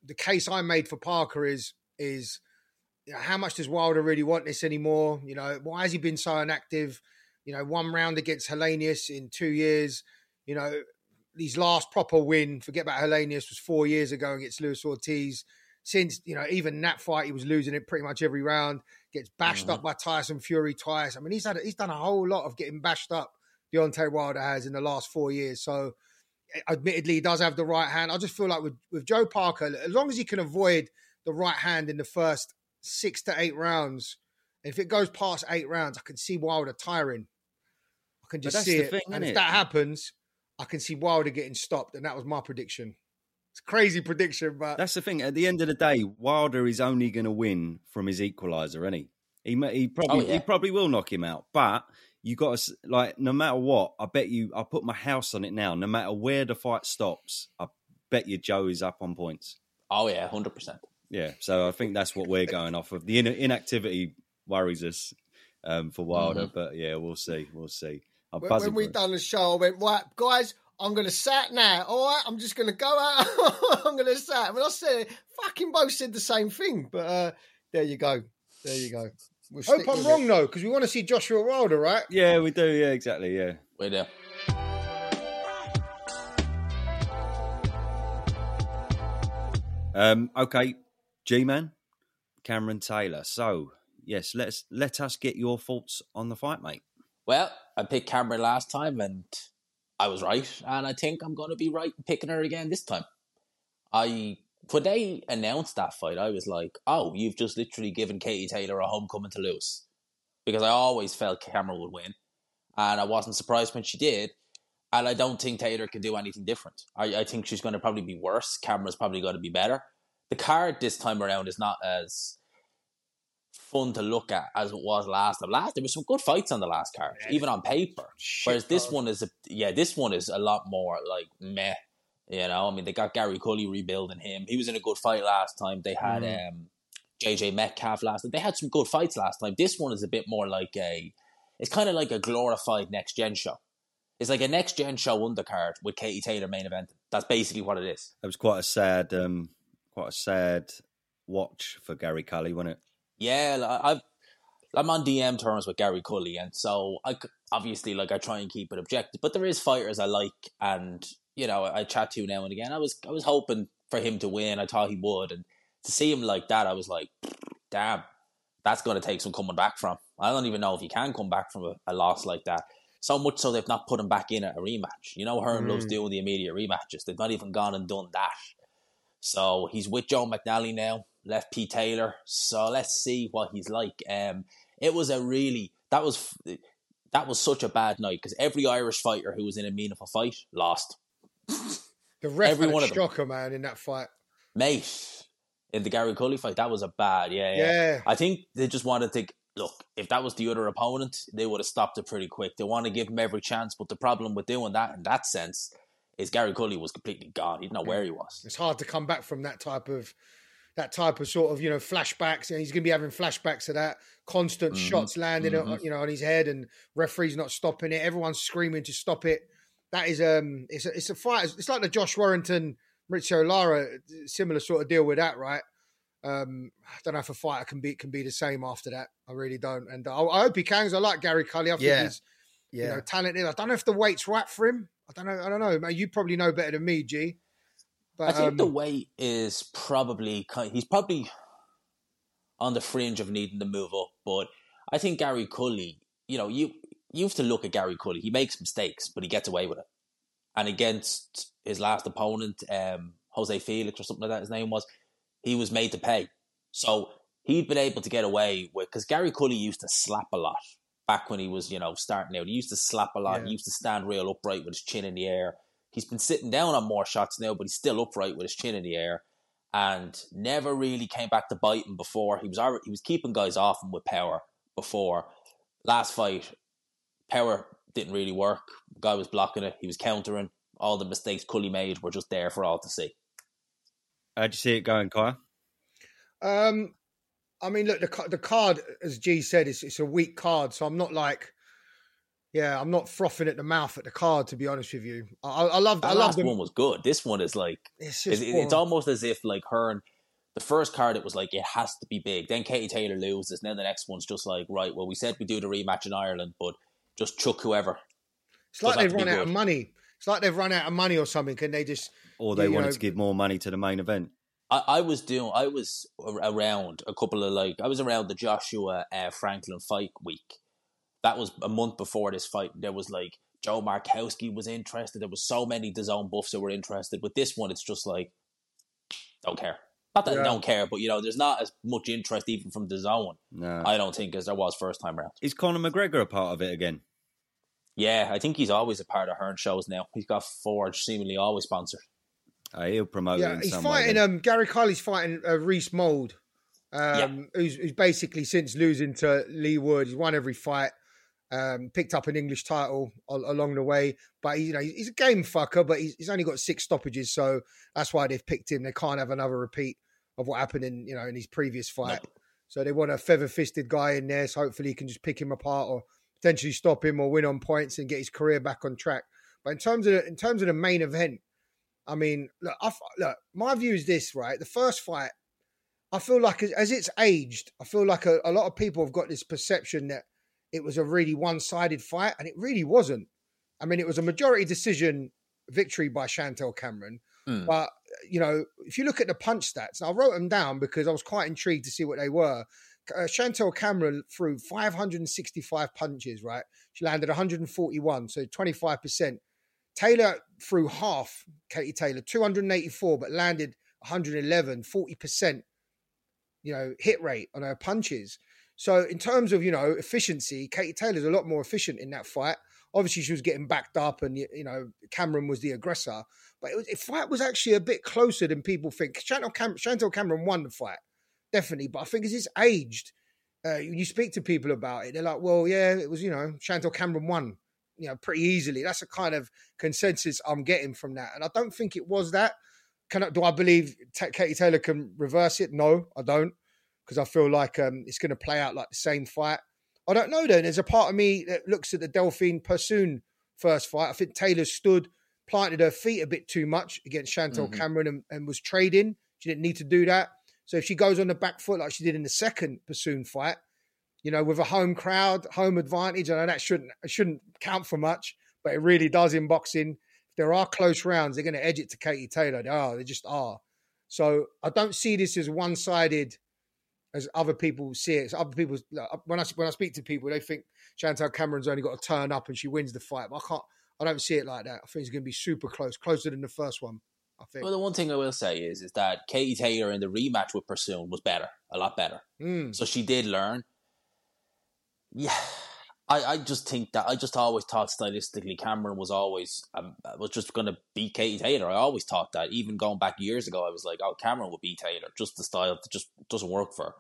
Speaker 3: the case I made for Parker is is you know, how much does Wilder really want this anymore? You know, why has he been so inactive? You know, one round against Helenius in two years. You know, his last proper win, forget about Helenius, was four years ago against Luis Ortiz. Since, you know, even that fight, he was losing it pretty much every round, gets bashed up by Tyson Fury twice. I mean, he's had he's done a whole lot of getting bashed up, Deontay Wilder has in the last four years. So eh, admittedly, he does have the right hand. I just feel like with, with Joe Parker, as long as he can avoid the right hand in the first six to eight rounds, if it goes past eight rounds, I can see Wilder tiring. I can just see it.
Speaker 1: thing,
Speaker 3: and if that happens, I can see Wilder getting stopped. And that was my prediction. It's a crazy prediction, but
Speaker 1: That's the thing. At the end of the day, Wilder is only going to win from his equaliser, isn't he? He he probably
Speaker 5: Oh, yeah.
Speaker 1: he probably will knock him out, but you got to like no matter what. I bet you. I put my house on it now. No matter where the fight stops, I bet you Joe is up on points.
Speaker 5: Oh, yeah, 100%.
Speaker 1: Yeah, so I think that's what we're going off of. The in- inactivity worries us um, for Wilder, but yeah, we'll see. We'll see. I'm
Speaker 2: When, when we
Speaker 1: for
Speaker 2: done the show, I went, right, guys, I'm going to sat now. All right, I'm just going to go out. I'm going to sat. When I said fucking both said the same thing. But uh, there you go. There you go. We'll
Speaker 3: hope I'm wrong
Speaker 2: it.
Speaker 3: though, because we want to see Joshua Wilder, right?
Speaker 1: Yeah, we do. Yeah, exactly. Yeah.
Speaker 5: Wait there.
Speaker 1: Um, okay, G Man, Cameron Taylor. So yes, let's let us get your thoughts on the fight, mate.
Speaker 5: Well, I picked Cameron last time and I was right, and I think I'm going to be right picking her again this time. I when they announced that fight, I was like, "Oh, you've just literally given Katie Taylor a homecoming to lose," because I always felt Cameron would win, and I wasn't surprised when she did. And I don't think Taylor can do anything different. I, I think she's going to probably be worse. Cameron's probably going to be better. The card this time around is not as fun to look at as it was last time. Last there was some good fights on the last card, even on paper. Whereas this one is a yeah, this one is a lot more like meh. You know, I mean, they got Gary Cully rebuilding him. He was in a good fight last time. They had um, JJ Metcalf last time. They had some good fights last time. This one is a bit more like a, it's kind of like a glorified next gen show. It's like a next gen show undercard with Katie Taylor main event. That's basically what it is.
Speaker 1: It was quite a sad, um, quite a sad watch for Gary Cully, wasn't it?
Speaker 5: Yeah, like, I've I'm on DM terms with Gary Cully, and so I obviously like I try and keep it objective. But there is fighters I like, and you know I chat to now and again. I was I was hoping for him to win. I thought he would, and to see him like that, I was like, damn, that's going to take some coming back from. I don't even know if he can come back from a, a loss like that. So much so they've not put him back in at a rematch. You know, Hearn mm. loves doing the immediate rematches. They've not even gone and done that. So he's with Joe McNally now, left Pete Taylor. So let's see what he's like. Um, it was a really that was that was such a bad night because every Irish fighter who was in a meaningful fight lost.
Speaker 3: The ref every one of them. man, in that fight,
Speaker 5: mate. In the Gary Cully fight, that was a bad, yeah, yeah.
Speaker 3: yeah.
Speaker 5: I think they just wanted to think look, if that was the other opponent, they would have stopped it pretty quick. They want to give him every chance, but the problem with doing that in that sense is Gary Cully was completely gone. He didn't know where he was.
Speaker 3: It's hard to come back from that type of that type of sort of you know flashbacks, and he's going to be having flashbacks of that constant mm-hmm. shots landing mm-hmm. you know on his head, and referees not stopping it. Everyone's screaming to stop it. That is um, it's a, it's a fight. It's like the Josh Warrington, Mauricio Lara, similar sort of deal with that, right? Um, I don't know if a fighter can be can be the same after that. I really don't, and I, I hope he can. Cause I like Gary Cully. I think yeah. he's yeah. you know talented. I don't know if the weight's right for him. I don't know. I don't know. You probably know better than me, G.
Speaker 5: But, I think um, the weight is probably kind he's probably on the fringe of needing to move up. But I think Gary Cully, you know, you you have to look at Gary Cully. He makes mistakes, but he gets away with it. And against his last opponent, um, Jose Felix or something like that, his name was, he was made to pay. So he'd been able to get away with because Gary Cully used to slap a lot back when he was, you know, starting out. He used to slap a lot. Yeah. He used to stand real upright with his chin in the air. He's been sitting down on more shots now, but he's still upright with his chin in the air, and never really came back to bite him before. He was already, he was keeping guys off him with power before. Last fight, power didn't really work. guy was blocking it. He was countering. All the mistakes Cully made were just there for all to see.
Speaker 1: How'd you see it going, Kyle?
Speaker 3: Um, I mean, look, the the card, as G said, is it's a weak card, so I'm not like, yeah, I'm not frothing at the mouth at the card. To be honest with you, I, I love.
Speaker 5: That
Speaker 3: I
Speaker 5: last one was good. This one is like, it's, it's, it's almost as if like her and The first card, it was like it has to be big. Then Katie Taylor loses. And then the next one's just like, right, well, we said we do the rematch in Ireland, but just chuck whoever.
Speaker 3: It's like they've run out good. of money. It's like they've run out of money or something. Can they just?
Speaker 1: Or they wanted know, to give more money to the main event.
Speaker 5: I, I was doing. I was around a couple of like. I was around the Joshua uh, Franklin fight week. That was a month before this fight. There was like Joe Markowski was interested. There was so many DAZN buffs that were interested. With this one, it's just like don't care. Not that yeah. I don't care, but you know, there's not as much interest even from DAZN. No. I don't think as there was first time around.
Speaker 1: Is Conor McGregor a part of it again?
Speaker 5: Yeah, I think he's always a part of Hearn shows now. He's got Forge seemingly always sponsored.
Speaker 1: Uh, he'll promote. Yeah,
Speaker 3: he's fighting. Um, Gary Cully's fighting uh, Reece Mould, um, yeah. who's, who's, basically since losing to Leigh Wood, he's won every fight. Um, picked up an English title along the way, but he, you know he's a game fucker. But he's, he's, only got six stoppages, so that's why they've picked him. They can't have another repeat of what happened in you know in his previous fight. No. So they want a feather fisted guy in there. So hopefully he can just pick him apart or potentially stop him or win on points and get his career back on track. But in terms of the, in terms of the main event, I mean, look, I, look, my view is this, right? The first fight, I feel like as, as it's aged, I feel like a, a, lot of people have got this perception that it was a really one-sided fight, and it really wasn't. I mean, it was a majority decision victory by Chantelle Cameron. Mm. But you know, if you look at the punch stats, I wrote them down because I was quite intrigued to see what they were. Uh, Chantelle Cameron threw 565 punches, right? She landed 141, so 25 percent. Taylor threw half, Katie Taylor, 284, but landed 111, 40%, you know, hit rate on her punches. So in terms of, you know, efficiency, Katie Taylor's a lot more efficient in that fight. Obviously, she was getting backed up and, you know, Cameron was the aggressor. But it was, the fight was actually a bit closer than people think. Chantelle, Cam- Chantelle Cameron won the fight, definitely. But I think as it's aged, uh, you speak to people about it, they're like, well, yeah, it was, you know, Chantelle Cameron won you know, pretty easily. That's a kind of consensus I'm getting from that. And I don't think it was that. Can I, do I believe T- Katie Taylor can reverse it? No, I don't, because I feel like um, it's going to play out like the same fight. I don't know. Then there's a part of me that looks at the Delphine Persoon first fight. I think Taylor stood, planted her feet a bit too much against Chantelle mm-hmm. Cameron and, and was trading. She didn't need to do that. So if she goes on the back foot like she did in the second Persoon fight, you know, with a home crowd, home advantage. I know that shouldn't shouldn't count for much, but it really does in boxing. If there are close rounds, they're going to edge it to Katie Taylor. They are. They just are. So I don't see this as one sided as other people see it. So other people, when I when I speak to people, they think Chantelle Cameron's only got to turn up and she wins the fight. But I can't. I don't see it like that. I think it's going to be super close, closer than the first one. I think.
Speaker 5: Well, the one thing I will say is is that Katie Taylor in the rematch with Persoon was better, a lot better.
Speaker 3: Mm.
Speaker 5: So she did learn. Yeah, I, I just think that I just always thought stylistically Cameron was always um, was just going to beat Katie Taylor. I always thought that. Even going back years ago, I was like, oh, Cameron would beat Taylor. Just the style that just doesn't work for her.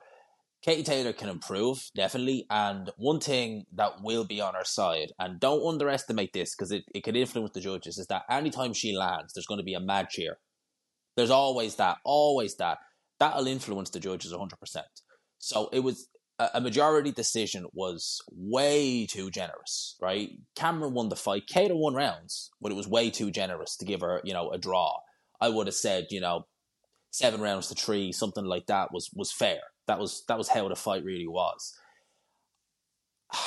Speaker 5: Katie Taylor can improve, definitely. And one thing that will be on her side, and don't underestimate this because it, it could influence the judges, is that anytime she lands, there's going to be a mad cheer. There's always that, always that. That'll influence the judges 100%. So it was a majority decision was way too generous, right? Cameron won the fight. Kato won rounds, but it was way too generous to give her, you know, a draw. I would have said, you know, seven rounds to three, something like that was was fair. That was that was how the fight really was.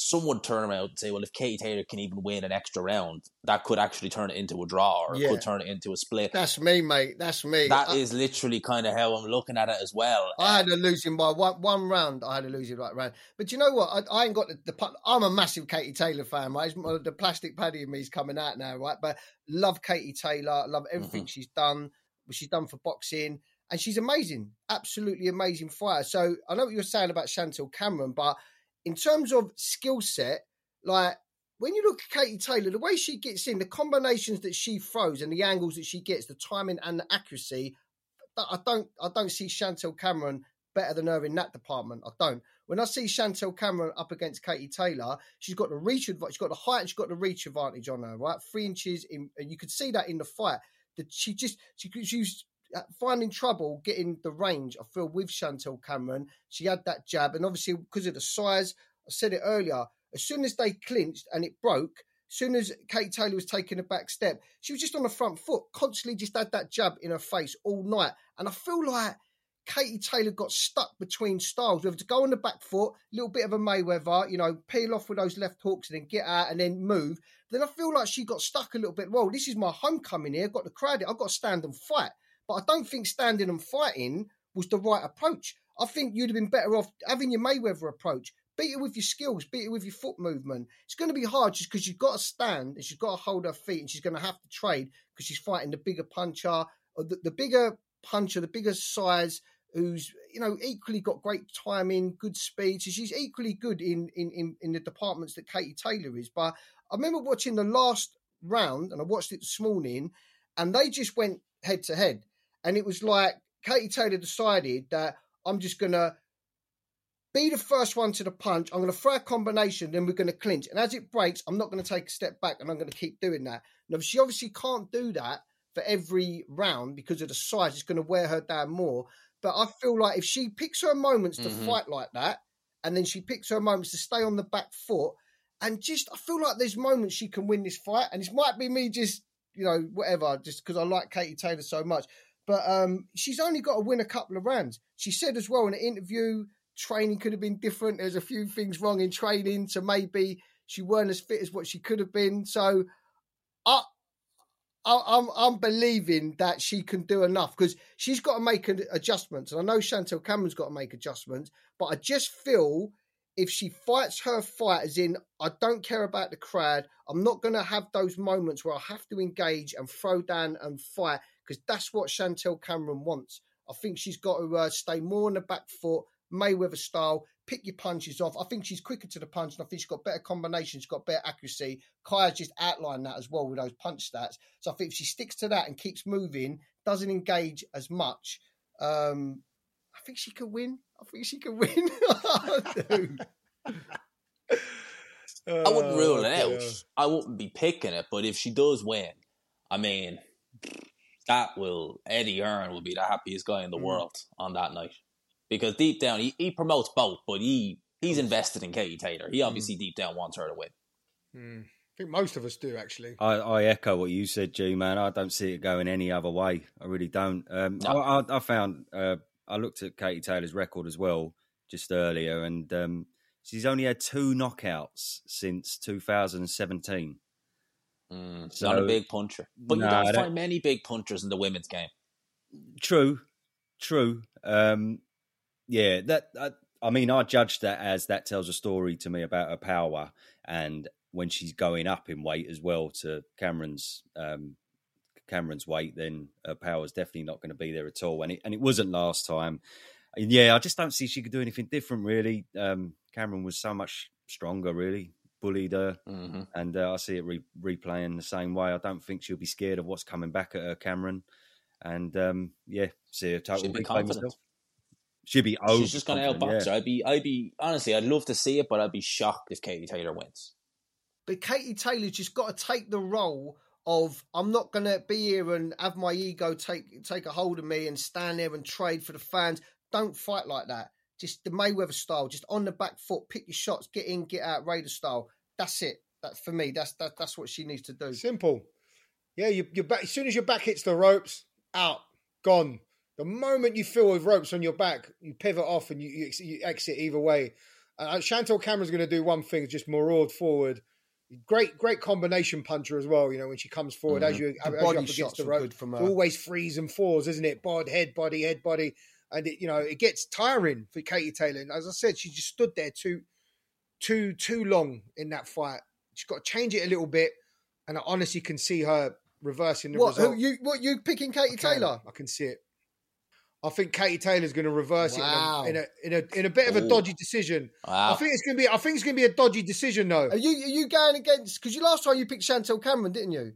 Speaker 5: Some would turn around and say, well, if Katie Taylor can even win an extra round, that could actually turn it into a draw or
Speaker 2: Yeah.
Speaker 5: it could turn it into a split.
Speaker 2: That's me, mate. That's me.
Speaker 5: That
Speaker 2: I,
Speaker 5: is literally kind of how I'm looking at it as well.
Speaker 2: I had a losing by one, one round. I had a losing right round. But you know what? I, I ain't got the, the, I'm a massive Katie Taylor fan, right? It's the plastic paddy in me is coming out now, right? But love Katie Taylor. Love everything mm-hmm. she's done. What she's done for boxing, and she's amazing. Absolutely amazing fighter. So I know what you're saying about Chantelle Cameron, but in terms of skill set, like when you look at Katie Taylor, the way she gets in, the combinations that she throws and the angles that she gets, the timing and the accuracy, I don't I don't see Chantelle Cameron better than her in that department. I don't. When I see Chantelle Cameron up against Katie Taylor, she's got the reach advantage, she's got the height, she's got the reach advantage on her, right? Three inches in, and you could see that in the fight. That she just she she's Uh, finding trouble getting the range. I feel with Chantelle Cameron, she had that jab, and obviously because of the size, I said it earlier. As soon as they clinched and it broke, as soon as Kate Taylor was taking a back step, she was just on the front foot, constantly just had that jab in her face all night. And I feel like Katie Taylor got stuck between styles, whether to go on the back foot, a little bit of a Mayweather, you know, peel off with those left hooks and then get out and then move. Then I feel like she got stuck a little bit. Well, this is my homecoming here. I've got the crowd. I've got to stand and fight. But I don't think standing and fighting was the right approach. I think you'd have been better off having your Mayweather approach. Beat it with your skills, beat it with your foot movement. It's going to be hard just because you've got to stand and she's got to hold her feet and she's going to have to trade because she's fighting the bigger puncher, or the, the bigger puncher, the bigger size, who's you know equally got great timing, good speed. So she's equally good in in in, in the departments that Katie Taylor is. But I remember watching the last round, and I watched it this morning, and they just went head to head, and it was like Katie Taylor decided that I'm just gonna be the first one to the punch. I'm going to throw a combination, then we're going to clinch. And as it breaks, I'm not going to take a step back, and I'm going to keep doing that. Now, she obviously can't do that for every round because of the size. It's going to wear her down more. But I feel like if she picks her moments to
Speaker 5: Mhm.
Speaker 2: fight like that, and then she picks her moments to stay on the back foot, and just I feel like there's moments she can win this fight. And this might be me just you know whatever, just because I like Katie Taylor so much. But um, she's only got to win a couple of rounds. She said as well in an interview, training could have been different. There's a few things wrong in training, so maybe she weren't as fit as what she could have been. So I, I I'm I'm believing that she can do enough because she's got to make adjustments. And I know Chantelle Cameron's got to make adjustments, but I just feel if she fights her fight, as in I don't care about the crowd, I'm not going to have those moments where I have to engage and throw down and fight because that's what Chantelle Cameron wants. I think she's got to uh, stay more on the back foot, Mayweather style, pick your punches off. I think she's quicker to the punch, and I think she's got better combinations, she's got better accuracy. Kaya's just outlined that as well with those punch stats. So I think if she sticks to that and keeps moving, doesn't engage as much, um, I think she could win. I think she could win. I.
Speaker 5: I wouldn't rule it
Speaker 3: Oh,
Speaker 5: out. I wouldn't be picking it, but if she does win, I mean, that will Eddie Hearn will be the happiest guy in the
Speaker 3: Mm.
Speaker 5: world on that night because deep down he, he promotes both, but he he's invested in Katie Taylor. He obviously deep down wants her to win.
Speaker 3: Hmm. I think most of us do actually.
Speaker 1: I, I echo what you said, G man. I don't see it going any other way. I really don't. Um,
Speaker 5: No.
Speaker 1: I, I, I found uh, I looked at Katie Taylor's record as well. just earlier, and um, she's only had two knockouts since 2017.
Speaker 5: Mm,
Speaker 1: So-
Speaker 5: not a big puncher, but
Speaker 1: No,
Speaker 5: you don't find many big punchers in the women's game.
Speaker 1: True, true. Um, yeah, that. I, I mean, I judge that as that tells a story to me about her power, and when she's going up in weight as well to Cameron's um, Cameron's weight, then her power is definitely not going to be there at all. And it and it wasn't last time. And yeah, I just don't see she could do anything different. Really, um, Cameron was so much stronger. Really bullied her,
Speaker 5: hmm
Speaker 1: and uh, I see it re- replaying the same way. I don't think she'll be scared of what's coming back at her, Cameron. And um, yeah, see a total
Speaker 5: She'll be
Speaker 1: replay
Speaker 5: confident.
Speaker 1: myself. She'll be over.
Speaker 5: She's just going to outbox her. I'd be, I'd be honestly, I'd love to see it, but I'd be shocked if Katie Taylor wins.
Speaker 2: But Katie Taylor's just got to take the role of I'm not going to be here and have my ego take take a hold of me and stand there and trade for the fans. Don't fight like that. Just the Mayweather style, just on the back foot, pick your shots, get in, get out, Raider style. That's it. That for me, that's that, that's what she needs to do.
Speaker 3: Simple. Yeah, you, you're back, as soon as your back hits the ropes, out, gone. The moment you feel with ropes on your back, you pivot off and you, you, you exit either way. Uh, Chantelle Cameron's going to do one thing, just maraud forward. Great, great combination puncher as well. You know when she comes forward as you
Speaker 2: The
Speaker 3: as
Speaker 2: body
Speaker 3: up against
Speaker 2: shots
Speaker 3: the rope,
Speaker 2: good from her.
Speaker 3: always threes and fours, isn't it? Bod, head, body, head, body, and it, you know it gets tiring for Katie Taylor. And as I said, she just stood there too, too, too long in that fight. She's got to change it a little bit, and I honestly can see her reversing the
Speaker 2: What
Speaker 3: result.
Speaker 2: who, you what you picking Katie
Speaker 3: I can.
Speaker 2: Taylor?
Speaker 3: I can see it. I think Katie Taylor's going to reverse
Speaker 2: Wow.
Speaker 3: it in a, in a in a in a bit of a
Speaker 5: Ooh.
Speaker 3: dodgy decision. I think it's going to be. I think it's going to be a dodgy decision though.
Speaker 2: Are you are you going against? Because you last time you picked Chantelle Cameron, didn't you?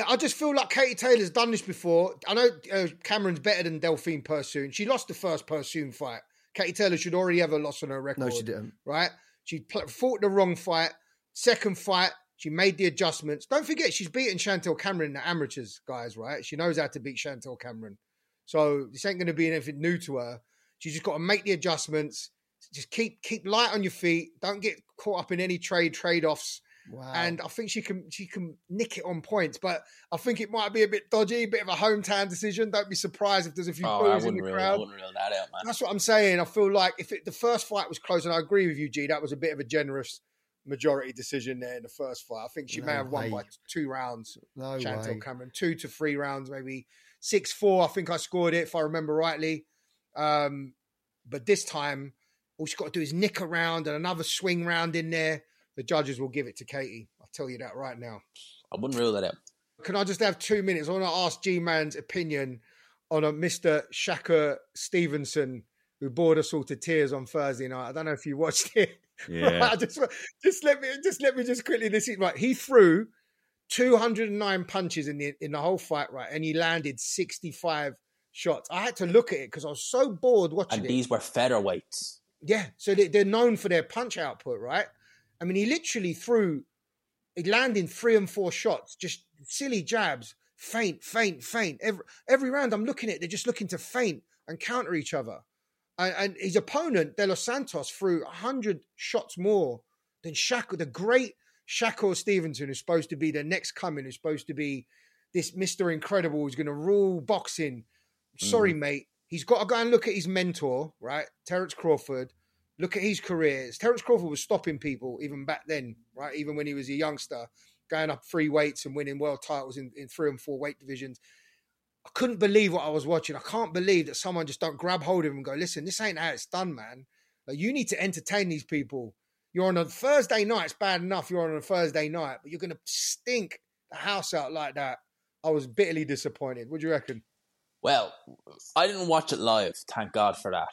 Speaker 3: I- I just feel like Katie Taylor's done this before. I know uh, Cameron's better than Delfine Persoon. She lost the first Persoon fight. Katie Taylor should already have a loss on her record.
Speaker 2: No, she didn't.
Speaker 3: right? She pl- fought the wrong fight. Second fight, she made the adjustments. Don't forget, she's beaten Chantelle Cameron in the amateurs, guys, right? She knows how to beat Chantelle Cameron. So this ain't going to be anything new to her. She's just got to make the adjustments. Just keep keep light on your feet. Don't get caught up in any trade trade offs.
Speaker 2: Wow.
Speaker 3: And I think she can she can nick it on points. But I think it might be a bit dodgy, a bit of a hometown decision. Don't be surprised if there's a few
Speaker 5: Oh,
Speaker 3: boos in the
Speaker 5: I
Speaker 3: crowd.
Speaker 5: that out, man.
Speaker 3: That's what I'm saying. I feel like if it, the first fight was close, and I agree with you, G, that was a bit of a generous majority decision there in the first fight. I think she may
Speaker 2: No
Speaker 3: have won by two rounds.
Speaker 2: no
Speaker 3: Chantelle
Speaker 2: way.
Speaker 3: Cameron, two to three rounds, maybe six four. I think I scored it if I remember rightly. Um, but this time, all she's got to do is nick around and another swing round in there. The judges will give it to Katie. I'll tell you that right now.
Speaker 5: I wouldn't rule that out.
Speaker 3: Can I just have two minutes? I want to ask G Man's opinion on a Mr. Shakur Stevenson who bored us all to tears on Thursday night. I don't know if you watched it.
Speaker 1: Yeah.
Speaker 3: Right, just, just let me just let me just quickly this is right. He threw 209 punches in the in the whole fight, right? And he landed 65 shots. I had to look at it because I was so bored watching
Speaker 5: And
Speaker 3: it.
Speaker 5: these were featherweights.
Speaker 3: Yeah, so they, they're known for their punch output, right? I mean, he literally threw, he landed three and four shots, just silly jabs, faint, faint, faint. Every every round, I'm looking at, they're just looking to feint and counter each other. And, and his opponent, De Los Santos, threw hundred shots more than Shakur, the great Shakur Stevenson, who's supposed to be the next coming, who's supposed to be this Mister Incredible, who's going to rule boxing. Sorry, mm. mate. He's got to go and look at his mentor, right? Terence Crawford. Look at his careers. Terence Crawford was stopping people even back then, right? Even when he was a youngster, going up three weights and winning world titles in, in three and four weight divisions. I couldn't believe what I was watching. I can't believe that someone just don't grab hold of him and go, listen, this ain't how it's done, man. Like, you need to entertain these people. You're on a Thursday night. It's bad enough you're on a Thursday night, but you're going to stink the house out like that. I was bitterly disappointed. What do you reckon?
Speaker 5: Well, I didn't watch it live, thank God for that.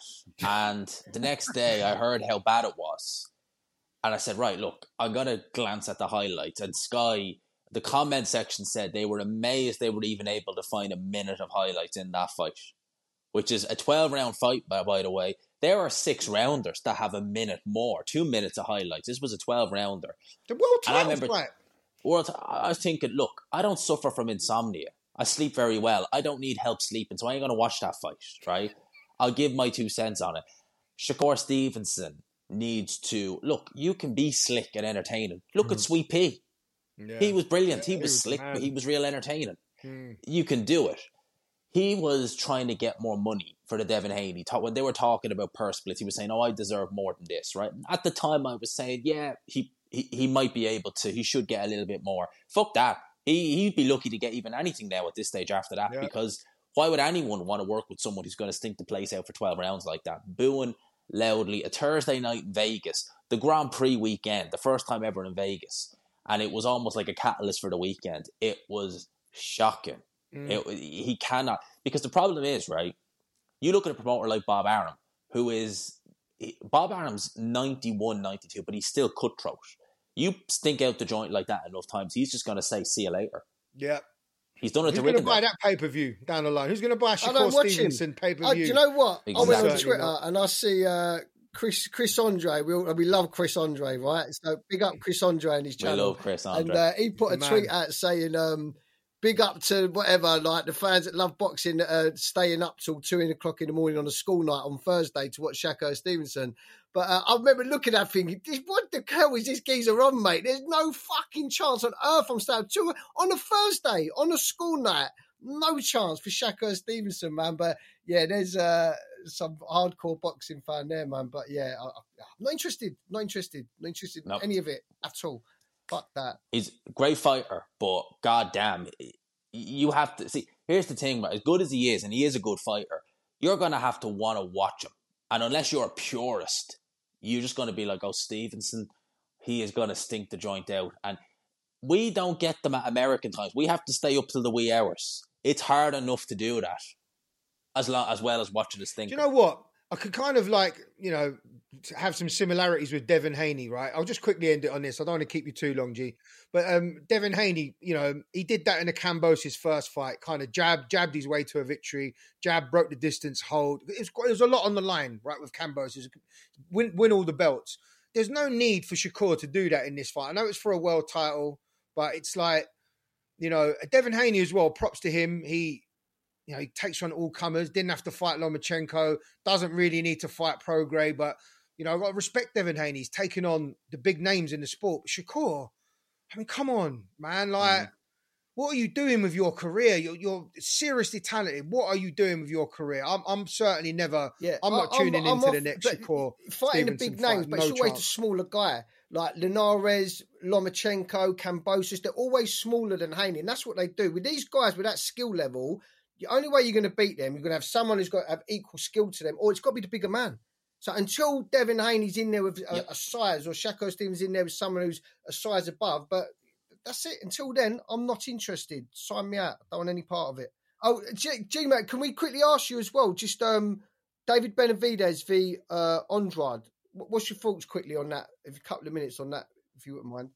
Speaker 5: And the next day, I heard how bad it was. And I said, right, look, I'm going to glance at the highlights. And Sky, the comment section said they were amazed they were even able to find a minute of highlights in that fight, which is a 12 round fight, by, by the way. There are six rounders that have a minute more, two minutes of highlights. This was a 12 rounder.
Speaker 3: The world
Speaker 5: I remember-. Well, I was thinking, look, I don't suffer from insomnia. I sleep very well. I don't need help sleeping, so I ain't going to watch that fight, right? I'll give my two cents on it. Shakur Stevenson needs to look. You can be slick and entertaining. Look at Sweet Pea.
Speaker 3: Yeah.
Speaker 5: He was brilliant. he
Speaker 3: he
Speaker 5: was
Speaker 3: was
Speaker 5: slick,
Speaker 3: man.
Speaker 5: but he was real entertaining.
Speaker 3: Mm.
Speaker 5: You can do it. he was trying to get more money for the Devin Haney. When they were talking about purse splits, he was saying, "Oh, I deserve more than this." Right? At the time, I was saying, "Yeah, he he, he might be able to. He should get a little bit more." Fuck that. He he'd be lucky to get even anything now at this stage after that
Speaker 3: Yeah.
Speaker 5: because why would anyone want to work with someone who's going to stink the place out for twelve rounds like that, booing loudly? A Thursday night in Vegas, the Grand Prix weekend, the first time ever in Vegas, and it was almost like a catalyst for the weekend. It was shocking.
Speaker 3: Mm.
Speaker 5: It, he cannot because the problem is right. You look at a promoter like Bob Arum, who is Bob Arum's 91, 92, but he's still cutthroat. You stink out the joint like that enough times, he's just going to say, "See you later."
Speaker 3: Yeah.
Speaker 5: He's done it
Speaker 3: Who's
Speaker 5: to
Speaker 3: going to buy that pay per view down the line? Who's going to buy
Speaker 2: I
Speaker 3: Shakur
Speaker 2: don't watch him.
Speaker 3: Stevenson pay per
Speaker 2: Uh, do you know what? I went on Twitter and I see uh, Chris Chris Andre. We all, we love Chris Andre, right? So big up Chris Andre and his
Speaker 5: We
Speaker 2: channel.
Speaker 5: love Chris
Speaker 2: and
Speaker 5: Andre.
Speaker 2: uh, he put a
Speaker 3: Man.
Speaker 2: tweet out saying, um, "Big up to whatever, like the fans that love boxing, that are staying up till two o'clock in the morning on a school night on Thursday to watch Shakur Stevenson." But uh, I remember looking at that thinking, "What the hell is this geezer on, mate? There's no fucking chance on earth I'm staying up two on a Thursday on a school night. No chance for Shakur Stevenson, man." But yeah, there's uh, some hardcore boxing fan there, man. But yeah, I, I'm not interested. Not interested. Not interested in
Speaker 5: Nope.
Speaker 2: any of it at all. Fuck that.
Speaker 5: he's a great fighter, but goddamn, you have to see. Here's the thing, but as good as he is, and he is a good fighter, you're gonna have to want to watch him. And unless you're a purist, you're just gonna be like, "Oh, Stevenson, he is gonna stink the joint out." And we don't get them at American times. We have to stay up till the wee hours. It's hard enough to do that, as long as well as watching this thing.
Speaker 3: Do you know what? I could kind of like, you know, have some similarities with Devin Haney, right? I'll just quickly end it on this. I don't want to keep you too long, G. But um, Devin Haney, you know, he did that in the Kambosos first fight, kind of jabbed, jabbed his way to a victory, jab, broke the distance, hold. It was, there was a lot on the line, right, with Kambosos. Win, win all the belts. There's no need for Shakur to do that in this fight. I know it's for a world title, but it's like, you know, Devin Haney as well, props to him. He, you know, he takes on all comers, didn't have to fight Lomachenko, doesn't really need to fight Prograis, but you know, I've got to respect Devin Haney. He's taken on the big names in the sport. But Shakur, I mean, come on, man. Like, mm. what are you doing with your career? You're, you're seriously talented. What are you doing with your career? I'm, I'm certainly never.
Speaker 2: Yeah,
Speaker 3: I'm not
Speaker 2: I-
Speaker 3: tuning into
Speaker 2: off-
Speaker 3: the next Shakur
Speaker 2: Fighting the big names,
Speaker 3: fight,
Speaker 2: but
Speaker 3: no
Speaker 2: it's always the
Speaker 3: chance.
Speaker 2: smaller guy. Like Linares, Lomachenko, Kambosos, they're always smaller than Haney. And that's what they do. With these guys with that skill level, the only way you're going to beat them, you're going to have someone who's got to have equal skill to them, or it's got to be the bigger man. So until Devin Haney's in there with a,
Speaker 5: Yep.
Speaker 2: a size, or Shakur Stevens in there with someone who's a size above, but that's it. Until then, I'm not interested. Sign me out. I don't want any part of it. Oh, G, G mate, can we quickly ask you as well? Just um, David Benavidez v uh, Andrade. What's your thoughts quickly on that? If a couple of minutes on that, if you wouldn't mind.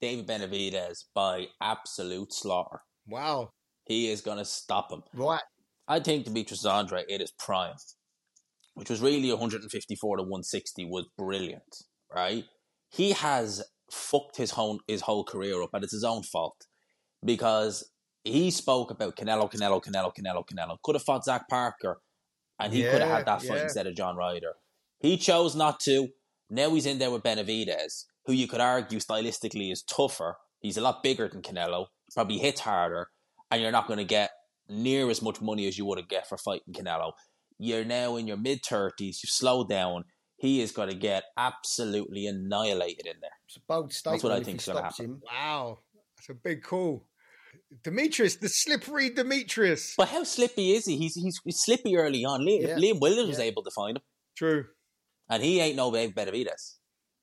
Speaker 5: David Benavidez by absolute slaughter.
Speaker 3: Wow.
Speaker 5: He is going to stop him.
Speaker 2: Right.
Speaker 5: I think Demetrius Andrade at his prime, which was really 154 to 160, was brilliant, right? He has fucked his whole his whole career up, and it's his own fault because he spoke about Canelo, Canelo, Canelo, Canelo, Canelo. Could have fought Zach Parker, and he could have had that fight
Speaker 3: yeah.
Speaker 5: instead of John Ryder. He chose not to. Now he's in there with Benavidez, who you could argue stylistically is tougher. He's a lot bigger than Canelo. He probably hits harder, and you're not going to get near as much money as you would have get for fighting Canelo. You're now in your mid thirties. You've slowed down. He is going to get absolutely annihilated in there.
Speaker 2: It's a bold statement.
Speaker 5: That's what I think
Speaker 2: is
Speaker 5: gonna happen.
Speaker 2: him.
Speaker 3: Wow. That's a big call. Demetrius, the slippery Demetrius.
Speaker 5: But how slippy is he? He's he's, he's slippy early on. Liam,
Speaker 2: Yeah.
Speaker 5: Liam Williams was able to find him,
Speaker 3: True.
Speaker 5: and he ain't no Dave Benavidez.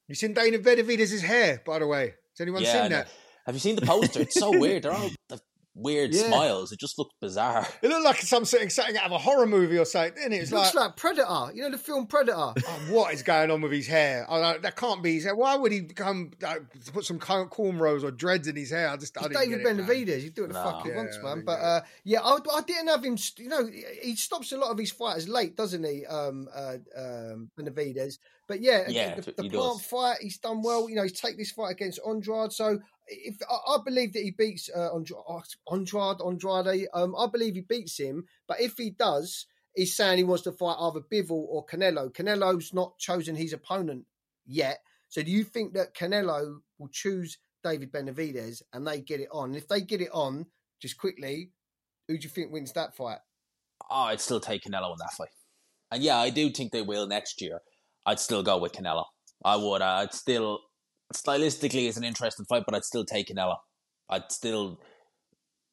Speaker 3: You seen Dana Benavidez' hair, by the way? Has anyone
Speaker 5: Yeah,
Speaker 3: seen that?
Speaker 5: Have you seen the poster? It's so weird. They're all the weird
Speaker 2: Yeah.
Speaker 5: smiles. It just looks bizarre.
Speaker 3: It looked like some something, something out of a horror movie or something, didn't it?
Speaker 2: It
Speaker 3: It's
Speaker 2: looks
Speaker 3: like,
Speaker 2: like Predator. You know the film Predator.
Speaker 3: oh, what is going on with his hair? Oh, no, that can't be his hair. Why would he come like, put some corn- cornrows or dreads in his hair? I just I didn't
Speaker 2: David
Speaker 3: get it, man.
Speaker 2: Benavidez. He's the
Speaker 5: No.
Speaker 2: fuck he
Speaker 3: Yeah,
Speaker 2: wants,
Speaker 3: I
Speaker 2: man. But uh, yeah, I, I didn't have him. You know, he stops a lot of his fighters late, doesn't he? Um, uh, um, Benavidez. But yeah,
Speaker 5: Yeah,
Speaker 2: the,
Speaker 5: he
Speaker 2: the
Speaker 5: does.
Speaker 2: plant fight, he's done well. You know, he's take this fight against Andrade. So if I, I believe that he beats uh, Andra- Andrade, Andrade, um, I believe he beats him. But if he does, he's saying he wants to fight either Bivol or Canelo. Canelo's not chosen his opponent yet. So do you think that Canelo will choose David Benavidez and they get it on? If they get it on, just quickly, Who do you think wins that fight?
Speaker 5: Oh, I'd still take Canelo in that fight. And yeah, I do think they will next year. I'd still go with Canelo. I would. Uh, I'd still, stylistically, it's an interesting fight, but I'd still take Canelo. I'd still,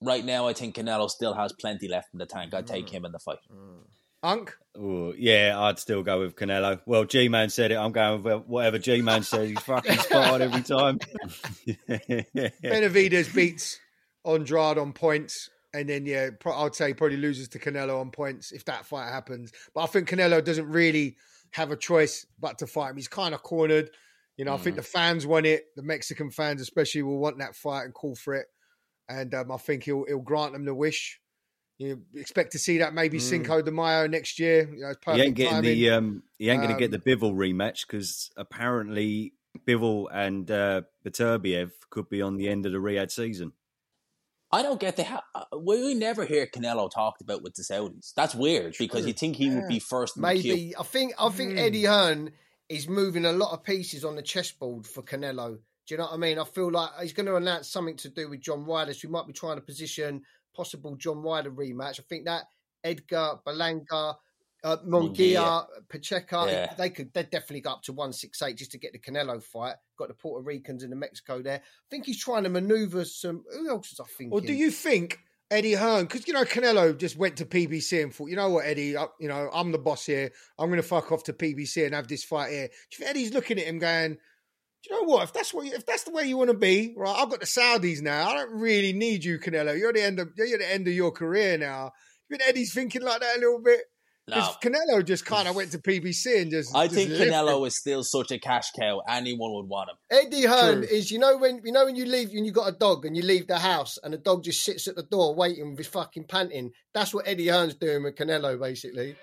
Speaker 5: right now, I think Canelo still has plenty left in the tank. I'd take mm. him in the fight. Mm.
Speaker 3: Unk.
Speaker 1: Ooh, yeah, I'd still go with Canelo. Well, G Man said it. I'm going with whatever G Man says. He's fucking spot on every time.
Speaker 3: Benavidez beats Andrade on points. And then, yeah, pro- I'd say probably loses to Canelo on points if that fight happens. But I think Canelo doesn't really have a choice but to fight him. He's kind of cornered. You know, I think the fans want it. The Mexican fans, especially, will want that fight and call for it. And um, I think he'll he'll grant them the wish. You expect to see that maybe Cinco de Mayo next year. You know, it's
Speaker 1: he ain't getting
Speaker 3: timing.
Speaker 1: the um, he ain't going to get
Speaker 3: Um,
Speaker 1: the Bivol rematch because apparently Bivol and uh, Beterbiev could be on the end of the Riyadh season.
Speaker 5: I don't get the. ha- uh, We we never hear Canelo talked about with the Saudis. That's weird because you think he would be first in the queue.
Speaker 2: Maybe I think I think
Speaker 3: Hmm.
Speaker 2: Eddie Hearn is moving a lot of pieces on the chessboard for Canelo. Do you know what I mean? I feel like he's going to announce something to do with John Ryder. So we might be trying to position possible John Ryder rematch. I think that Edgar Berlanga, uh, Munguia, Pacheco,
Speaker 5: Yeah.
Speaker 2: they could they definitely go up to one six eight just to get the Canelo fight. Got the Puerto Ricans and the Mexico there. I think he's trying to manoeuvre some. Who else is I thinking?
Speaker 3: Or do you think Eddie Hearn, because you know Canelo just went to PBC and thought, you know what, Eddie, I, you know I'm the boss here. I'm going to fuck off to PBC and have this fight here. Do you Eddie's looking at him going, do you know what? If that's what, you, if that's the way you want to be, right? I've got the Saudis now. I don't really need you, Canelo. You're the end of you're the end of your career now. You Eddie's thinking like that a little bit?
Speaker 5: No,
Speaker 3: Because Canelo just kind of went to PBC and just.
Speaker 5: I
Speaker 3: just
Speaker 5: think
Speaker 3: lifted.
Speaker 5: Canelo is still such a cash cow. Anyone would want him.
Speaker 2: Eddie Hearn
Speaker 3: True.
Speaker 2: is you know when you know when you leave and you got a dog and you leave the house and the dog just sits at the door waiting with his fucking panting. That's what Eddie Hearn's doing with Canelo basically.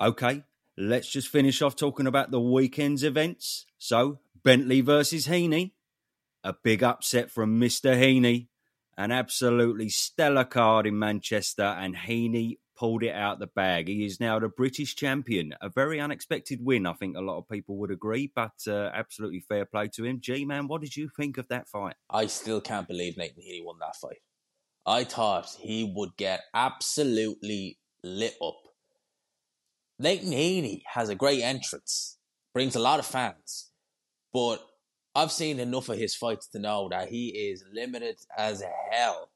Speaker 1: Okay, let's just finish off talking about the weekend's events. So, Bentley versus Heaney, a big upset from Mr. Heaney, an absolutely stellar card in Manchester, and Heaney pulled it out the bag. He is now the British champion. A very unexpected win, I think a lot of people would agree, but uh, absolutely fair play to him. G Man, what did you think of that fight?
Speaker 5: I still can't believe Nathan Heaney won that fight. I thought he would get absolutely lit up. Nathan Heaney has a great entrance, brings a lot of fans, but I've seen enough of his fights to know that he is limited as hell.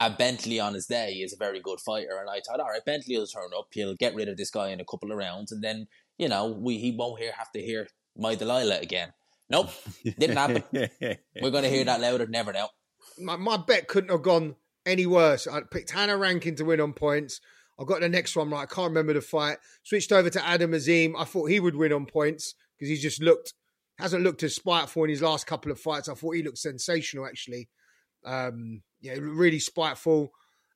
Speaker 5: And Bentley on his day is a very good fighter, and I thought, all right, Bentley will turn up, he'll get rid of this guy in a couple of rounds, and then you know we he won't hear have to hear my Delilah again. Nope, didn't happen. We're gonna hear that louder than ever now.
Speaker 3: my, my bet couldn't have gone any worse. I picked Hannah Rankin to win on points. I got the next one right. I can't remember the fight. Switched over to Adam Azim. I thought he would win on points because he just looked hasn't looked as spiteful in his last couple of fights. I thought he looked sensational actually. Um, yeah, really spiteful.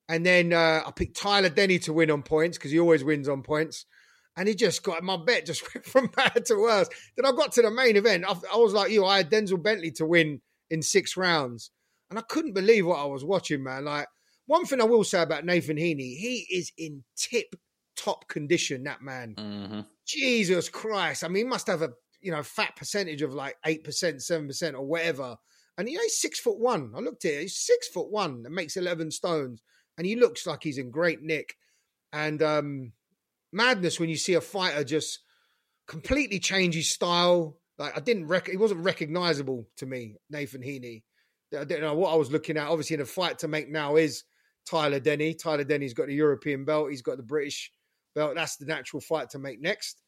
Speaker 3: And then uh, I picked Tyler Denny to win on points because he always wins on points. And he just got my bet just went from bad to worse. Then I got to the main event. I, I was like you, I had Denzel Bentley to win in six rounds. And I couldn't believe what I was watching, man. Like, one thing I will say about Nathan Heaney, he is in tip top condition, that man.
Speaker 5: hmm
Speaker 3: Jesus Christ. I mean, he must have a you know fat percentage of like eight percent, seven percent, or whatever. And know, he's six foot one. I looked at it, he's six foot one and makes eleven stones. And he looks like he's in great nick. And um madness when you see a fighter just completely change his style. Like I didn't rec he wasn't recognizable to me, Nathan Heaney. I didn't know what I was looking at. Obviously, the fight to make now is Tyler Denny. Tyler Denny's got the European belt, he's got the British belt. That's the natural fight to make next.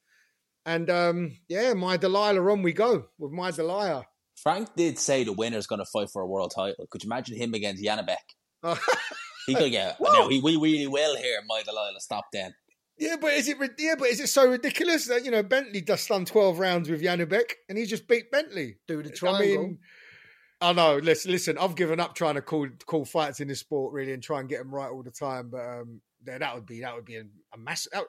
Speaker 3: And um, yeah, my Delilah on we go with my Delilah.
Speaker 5: Frank did say the winner's going to fight for a world title. Could you imagine him against Janibek? He could get.
Speaker 3: Whoa.
Speaker 5: No, he we really will here. My Delilah, stop then.
Speaker 3: yeah, but is it yeah, but is it so ridiculous that you know Bentley just done twelve rounds with Janibek and he just beat Bentley?
Speaker 2: Do the
Speaker 3: I
Speaker 2: triangle.
Speaker 3: mean, I know. Listen, listen. I've given up trying to call call fights in this sport really and try and get them right all the time. But um, yeah, that would be that would be a, a massacre.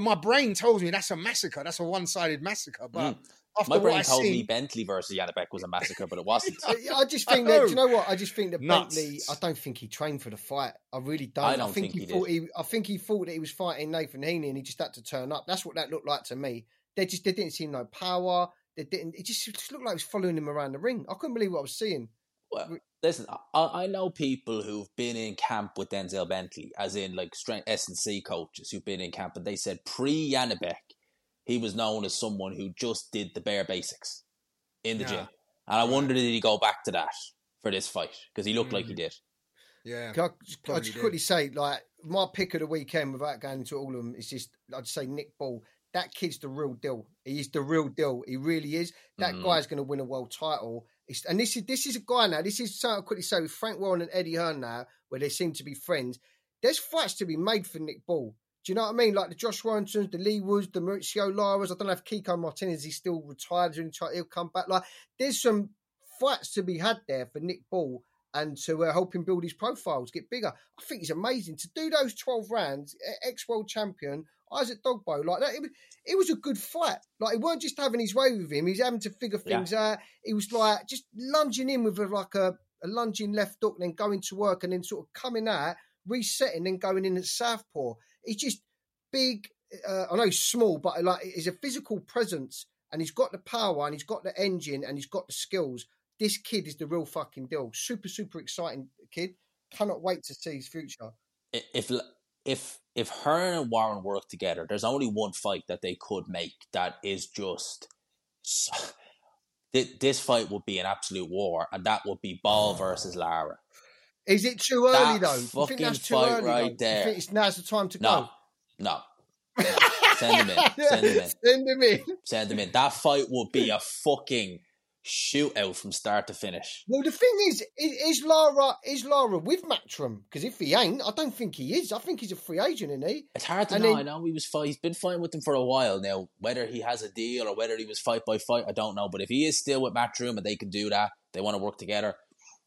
Speaker 3: My brain tells me that's a massacre. That's a one sided massacre. But
Speaker 5: Mm.
Speaker 3: after
Speaker 5: My
Speaker 3: what
Speaker 5: brain
Speaker 3: I
Speaker 5: told
Speaker 3: see,
Speaker 5: me Bentley versus Janibek was a massacre, but it wasn't.
Speaker 2: I, I just think that. Do you
Speaker 3: know.
Speaker 2: what? I just think that
Speaker 3: Nuts.
Speaker 2: Bentley. I don't think he trained for the fight. I really don't.
Speaker 5: I don't
Speaker 2: think,
Speaker 5: think
Speaker 2: he,
Speaker 5: he
Speaker 2: thought he. I think he thought that he was fighting Nathan Heaney, and he just had to turn up. That's what that looked like to me. They just they didn't see no power. they didn't. It just, it just looked like he was following him around the ring. I couldn't believe what I was seeing.
Speaker 5: Well, listen, I, I know people who've been in camp with Denzel Bentley, as in like strength S and C coaches who've been in camp, and they said pre Yanibek, he was known as someone who just did the bare basics in the
Speaker 3: Yeah.
Speaker 5: gym, and I wonder did he go back to that for this fight because he looked like he
Speaker 3: Mm.
Speaker 5: did.
Speaker 3: Yeah.
Speaker 2: Can I, can I just
Speaker 3: did.
Speaker 2: quickly say, like, my pick of the weekend, without going into all of them, is just, I'd say Nick Ball. That kid's the real deal. He's the real deal. He really is. That
Speaker 5: Mhm.
Speaker 2: guy's going to win a world title. It's, and this is this is a guy now. This is something I quickly say with Frank Warren and Eddie Hearn now, where they seem to be friends. There's fights to be made for Nick Ball. Do you know what I mean? Like the Josh Warringtons, the Lee Woods, the Mauricio Laras. I don't know if Kiko Martinez is still retired. He'll come back. Like there's some fights to be had there for Nick Ball and to uh, help him build his profiles, get bigger. I think he's amazing to do those twelve rounds. Ex world champion Isaac Dogboe like that. It was, it was a good fight. Like he weren't just having his way with him. He's having to figure
Speaker 5: Yeah.
Speaker 2: things out. He was like just lunging in with a, like a, a lunging left hook, and then going to work, and then sort of coming out, resetting, then going in at southpaw. He's just big. Uh, I know he's small, but like he's a physical presence, and he's got the power, and he's got the engine, and he's got the skills. This kid is the real fucking deal. Super, super exciting kid. Cannot wait to see his future.
Speaker 5: If if if Hearn and Warren work together, there's only one fight that they could make that is just. This fight would be an absolute war, and that would be Ball versus Lara.
Speaker 2: Is it too early
Speaker 5: That
Speaker 2: though? You think
Speaker 5: fucking
Speaker 2: that's too
Speaker 5: fight
Speaker 2: early?
Speaker 5: right
Speaker 2: though?
Speaker 5: There.
Speaker 2: think it's now's the time to
Speaker 5: No,
Speaker 2: go?
Speaker 5: no, Send them in. Send them in.
Speaker 2: Send him in.
Speaker 5: Send them in. That fight would be a fucking shootout from start to finish.
Speaker 2: Well, the thing is, is, is Lara is Lara with Matchroom? Because if he ain't, I don't think he is. I think he's a free agent, isn't he?
Speaker 5: It's hard to
Speaker 2: And
Speaker 5: know.
Speaker 2: then-
Speaker 5: I know he was fight. He's been fighting with them for a while now. Whether he has a deal or whether he was fight by fight, I don't know. But if he is still with Matchroom and they can do that, they want to work together.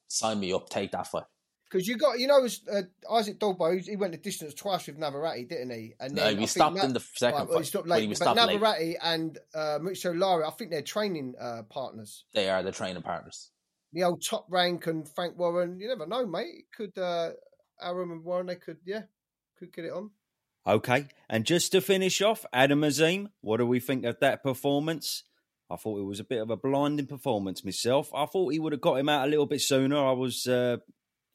Speaker 5: Sign me up. Take that fight.
Speaker 2: Because you got, you know, as, uh, Isaac Dogboe, he- he went the distance twice with Navarrete, didn't he? And
Speaker 5: No,
Speaker 2: then I
Speaker 5: he
Speaker 2: think
Speaker 5: stopped
Speaker 2: Na-
Speaker 5: in the second
Speaker 2: Right, well, he
Speaker 5: fight.
Speaker 2: stopped
Speaker 5: but
Speaker 2: late,
Speaker 5: he was
Speaker 2: but
Speaker 5: stopped late.
Speaker 2: And uh, Mauricio Lara, I think they're training uh, partners.
Speaker 5: They are the training partners.
Speaker 2: The old top rank and Frank Warren, you never know, mate. Could uh, Arum and Warren, they could, yeah, could get it on.
Speaker 1: Okay, and just to finish off, Adam Azim, what do we think of that performance? I thought it was a bit of a blinding performance myself. I thought he would have got him out a little bit sooner. I was, uh,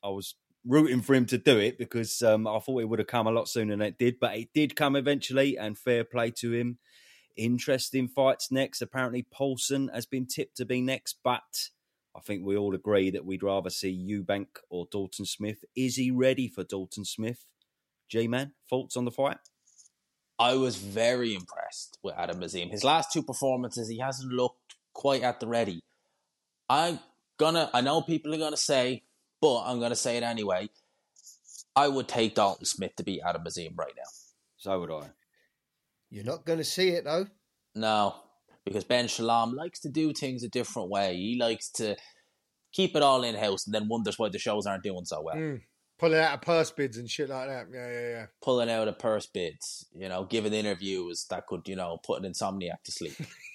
Speaker 1: I was rooting for him to do it because um, I thought it would have come a lot sooner than it did, but it did come eventually, and fair play to him. Interesting fights next. Apparently, Paulson has been tipped to be next, but I think we all agree that we'd rather see Eubank or Dalton Smith. Is he ready for Dalton Smith? G Man, thoughts on the fight?
Speaker 5: I was very impressed with Adam Azim. His last two performances, he hasn't looked quite at the ready. I'm gonna. I know people are gonna say, but I'm gonna say it anyway. I would take Dalton Smith to beat Adam Azim right now.
Speaker 1: So would I.
Speaker 2: You're not going to see it, though.
Speaker 5: No, because Ben Shalom likes to do things a different way. He likes to keep it all in house and then wonders why the shows aren't doing so well.
Speaker 3: Mm. Pulling out of purse bids and shit like that. Yeah, yeah, yeah.
Speaker 5: Pulling out of purse bids, you know, giving interviews that could, you know, put an insomniac to sleep.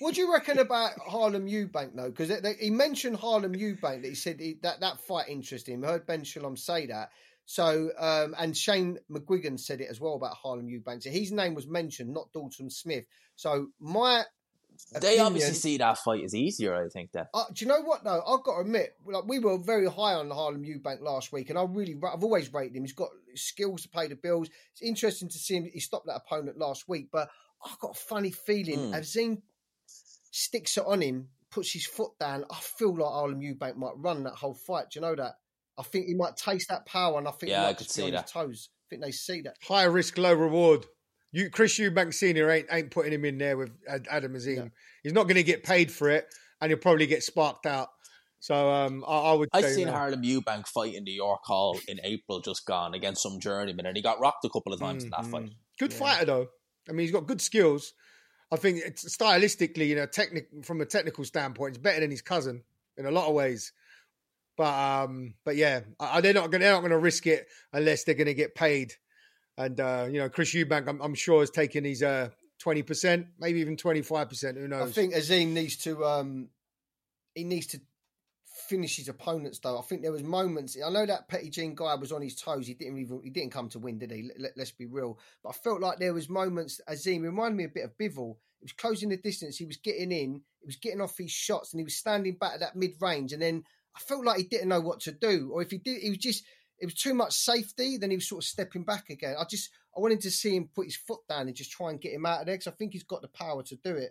Speaker 2: What do you reckon about Harlem Eubank though? Because he mentioned Harlem Eubank that he said he, that that fight interested him. I heard Ben Shalom say that. So um, and Shane McGuigan said it as well about Harlem Eubank. So his name was mentioned, not Dalton Smith. So my
Speaker 5: they
Speaker 2: opinion-
Speaker 5: obviously see that fight as easier, I think, then.
Speaker 2: Uh, do you know what though? I've got to admit, like we were very high on Harlem Eubank last week, and I really, I've always rated him. He's got skills to pay the bills. It's interesting to see him. He stopped that opponent last week, but I've got a funny feeling
Speaker 5: Hmm.
Speaker 2: as Zine sticks it on him, puts his foot down. I feel like Harlem Eubank might run that whole fight. Do you know that? I think he might taste that power, and I think
Speaker 5: Yeah,
Speaker 2: he
Speaker 5: I could
Speaker 2: just be
Speaker 5: see
Speaker 2: on
Speaker 5: that.
Speaker 2: his toes. I think they see that.
Speaker 3: High risk, low reward. You, Chris Eubank Senior ain't ain't putting him in there with Adam Azim.
Speaker 2: No.
Speaker 3: He's not going to get paid for it, and he'll probably get sparked out. So um, I, I would.
Speaker 5: I
Speaker 3: say
Speaker 5: seen
Speaker 3: no.
Speaker 5: Harlem Eubank fight in the York Hall in April just gone against some journeyman, and he got rocked a couple of times in that fight.
Speaker 3: mm. Good
Speaker 2: Yeah.
Speaker 3: fighter though. I mean, he's got good skills. I think it's stylistically, you know, technic from a technical standpoint, it's better than his cousin in a lot of ways. But um, but yeah, I, they're not going they're not going to risk it unless they're going to get paid. And uh, you know, Chris Eubank, I'm, I'm sure has taken his uh twenty percent, maybe even twenty five percent. Who knows?
Speaker 2: I think Azim needs to um he needs to finish his opponents though. I think there was moments. I know that Petty Jean guy was on his toes. He didn't even he didn't come to win, did he? Let, us be real. But I felt like there was moments. Azim reminded me a bit of Bivol. He was closing the distance. He was getting in. He was getting off his shots, and he was standing back at that mid range. And then I felt like he didn't know what to do, or if he did, he was just it was too much safety. Then he was sort of stepping back again. I just I wanted to see him put his foot down and just try and get him out of there because I think he's got the power to do it.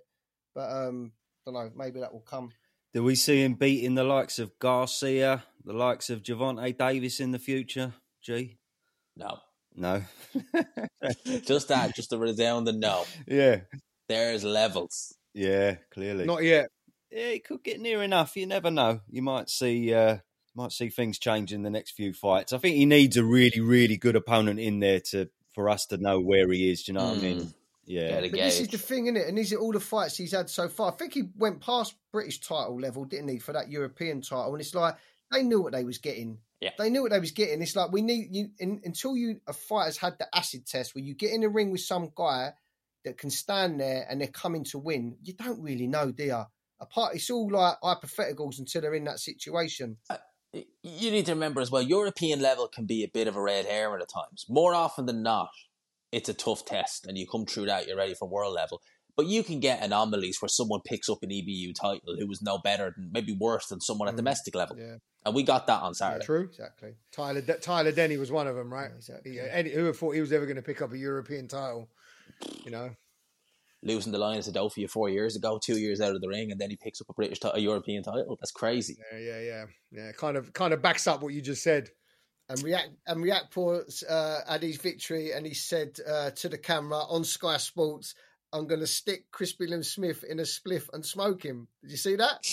Speaker 2: But um, don't know. Maybe that will come.
Speaker 1: Do we see him beating the likes of Garcia, the likes of Gervonta Davis in the future? G.
Speaker 5: No.
Speaker 1: No.
Speaker 5: just that, just a resounding no.
Speaker 1: Yeah.
Speaker 5: There's levels.
Speaker 1: Yeah, clearly.
Speaker 3: Not yet.
Speaker 1: Yeah, he could get near enough. You never know. You might see uh might see things change in the next few fights. I think he needs a really, really good opponent in there to for us to know where he is. Do you know mm. what I mean? Yeah,
Speaker 2: but this is the thing, isn't it? And these are all the fights he's had so far. I think he went past British title level, didn't he, for that European title? And it's like they knew what they was getting.
Speaker 5: Yeah.
Speaker 2: They knew what they was getting. It's like we need you in, until you a fighter's had the acid test where you get in the ring with some guy that can stand there and they're coming to win. You don't really know, do you? Apart, it's all like hypotheticals until they're in that situation.
Speaker 5: Uh, you need to remember as well, European level can be a bit of a red herring at times. More often than not, it's a tough test, and you come through that, you're ready for world level. But you can get anomalies where someone picks up an EBU title who was no better than, maybe worse than someone at mm, domestic level.
Speaker 2: Yeah.
Speaker 5: And we got that on Saturday.
Speaker 3: Yeah, true.
Speaker 2: Exactly.
Speaker 3: Tyler Tyler Denny was one of them, right?
Speaker 2: Yeah, exactly.
Speaker 3: He, who thought he was ever going to pick up a European title? You know,
Speaker 5: losing the Lions of Sadofia four years ago, two years out of the ring, and then he picks up a British, t- a European title. That's crazy.
Speaker 3: Yeah, yeah, yeah, yeah. Kind of, kind of backs up what you just said.
Speaker 2: And React and Riakporhe uh, had his victory, and he said uh, to the camera on Sky Sports, "I'm going to stick Chris Billam-Smith in a spliff and smoke him." Did you see that?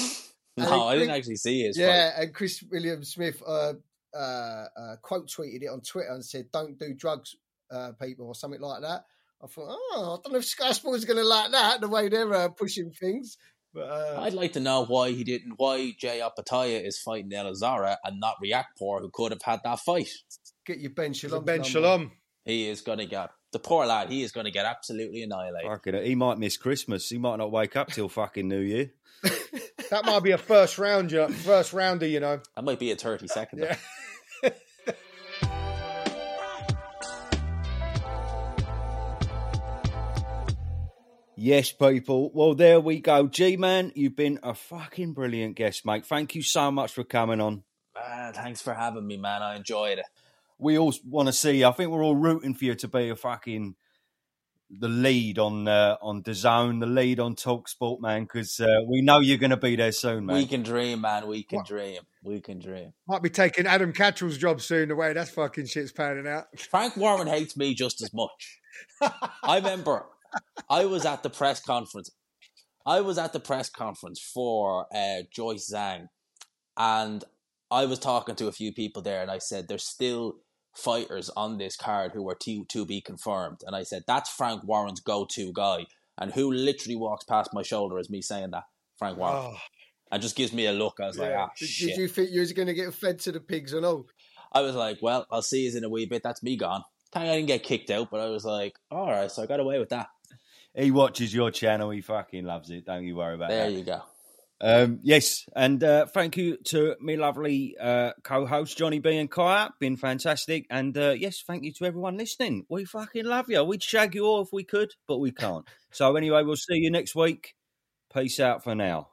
Speaker 5: no, I didn't actually see it.
Speaker 2: Yeah, and Chris Billam-Smith uh, uh, uh, quote tweeted it on Twitter and said, "Don't do drugs, uh, people," or something like that. I thought, oh, I don't know if Sky Sports is going to like that the way they're uh, pushing things. But uh,
Speaker 5: I'd like to know why he didn't, why Jai Opetaia is fighting Ellis Zorro and not Riakporhe, who could have had that fight.
Speaker 2: Get your Ben Shalom.
Speaker 3: Ben Shalom.
Speaker 5: He is going to get the poor lad. He is going to get absolutely annihilated.
Speaker 1: Fucking, he might miss Christmas. He might not wake up till fucking New Year.
Speaker 3: that might be a first round, first rounder. You know,
Speaker 5: that might be a thirty second. Yeah.
Speaker 1: Yes, people. Well, there we go. G Man, you've been a fucking brilliant guest, mate. Thank you so much for coming on.
Speaker 5: Man, thanks for having me, man. I enjoyed it.
Speaker 1: We all want to see you. I think we're all rooting for you to be a fucking the lead on uh, on the zone, the lead on Talk Sport, man, because uh, we know you're going to be there soon, man.
Speaker 5: We can dream, man. We can what? dream. We can dream.
Speaker 3: Might be taking Adam Catterall's job soon. The way that's fucking shit's panning out.
Speaker 5: Frank Warren hates me just as much. I remember I was at the press conference. I was at the press conference for uh, Joyce Zhang, and I was talking to a few people there, and I said there's still fighters on this card who are to to be confirmed, and I said that's Frank Warren's go to guy, and who literally walks past my shoulder as me saying that Frank Warren. Oh. And just gives me a look. I was yeah. like, ah,
Speaker 2: did,
Speaker 5: shit.
Speaker 2: did you think you was going to get fed to the pigs or no?
Speaker 5: I was like, well, I'll see you in a wee bit. That's me gone. I didn't get kicked out, but I was like, all right, so I got away with that
Speaker 1: he watches your channel. He fucking loves it. Don't you worry about
Speaker 5: there
Speaker 1: that.
Speaker 5: There you go.
Speaker 1: Um, yes, and uh, thank you to me lovely uh, co-host Johnny B and Kaya. Been fantastic, and uh, yes, thank you to everyone listening. We fucking love you. We'd shag you all if we could, but we can't. so anyway, we'll see you next week. Peace out for now.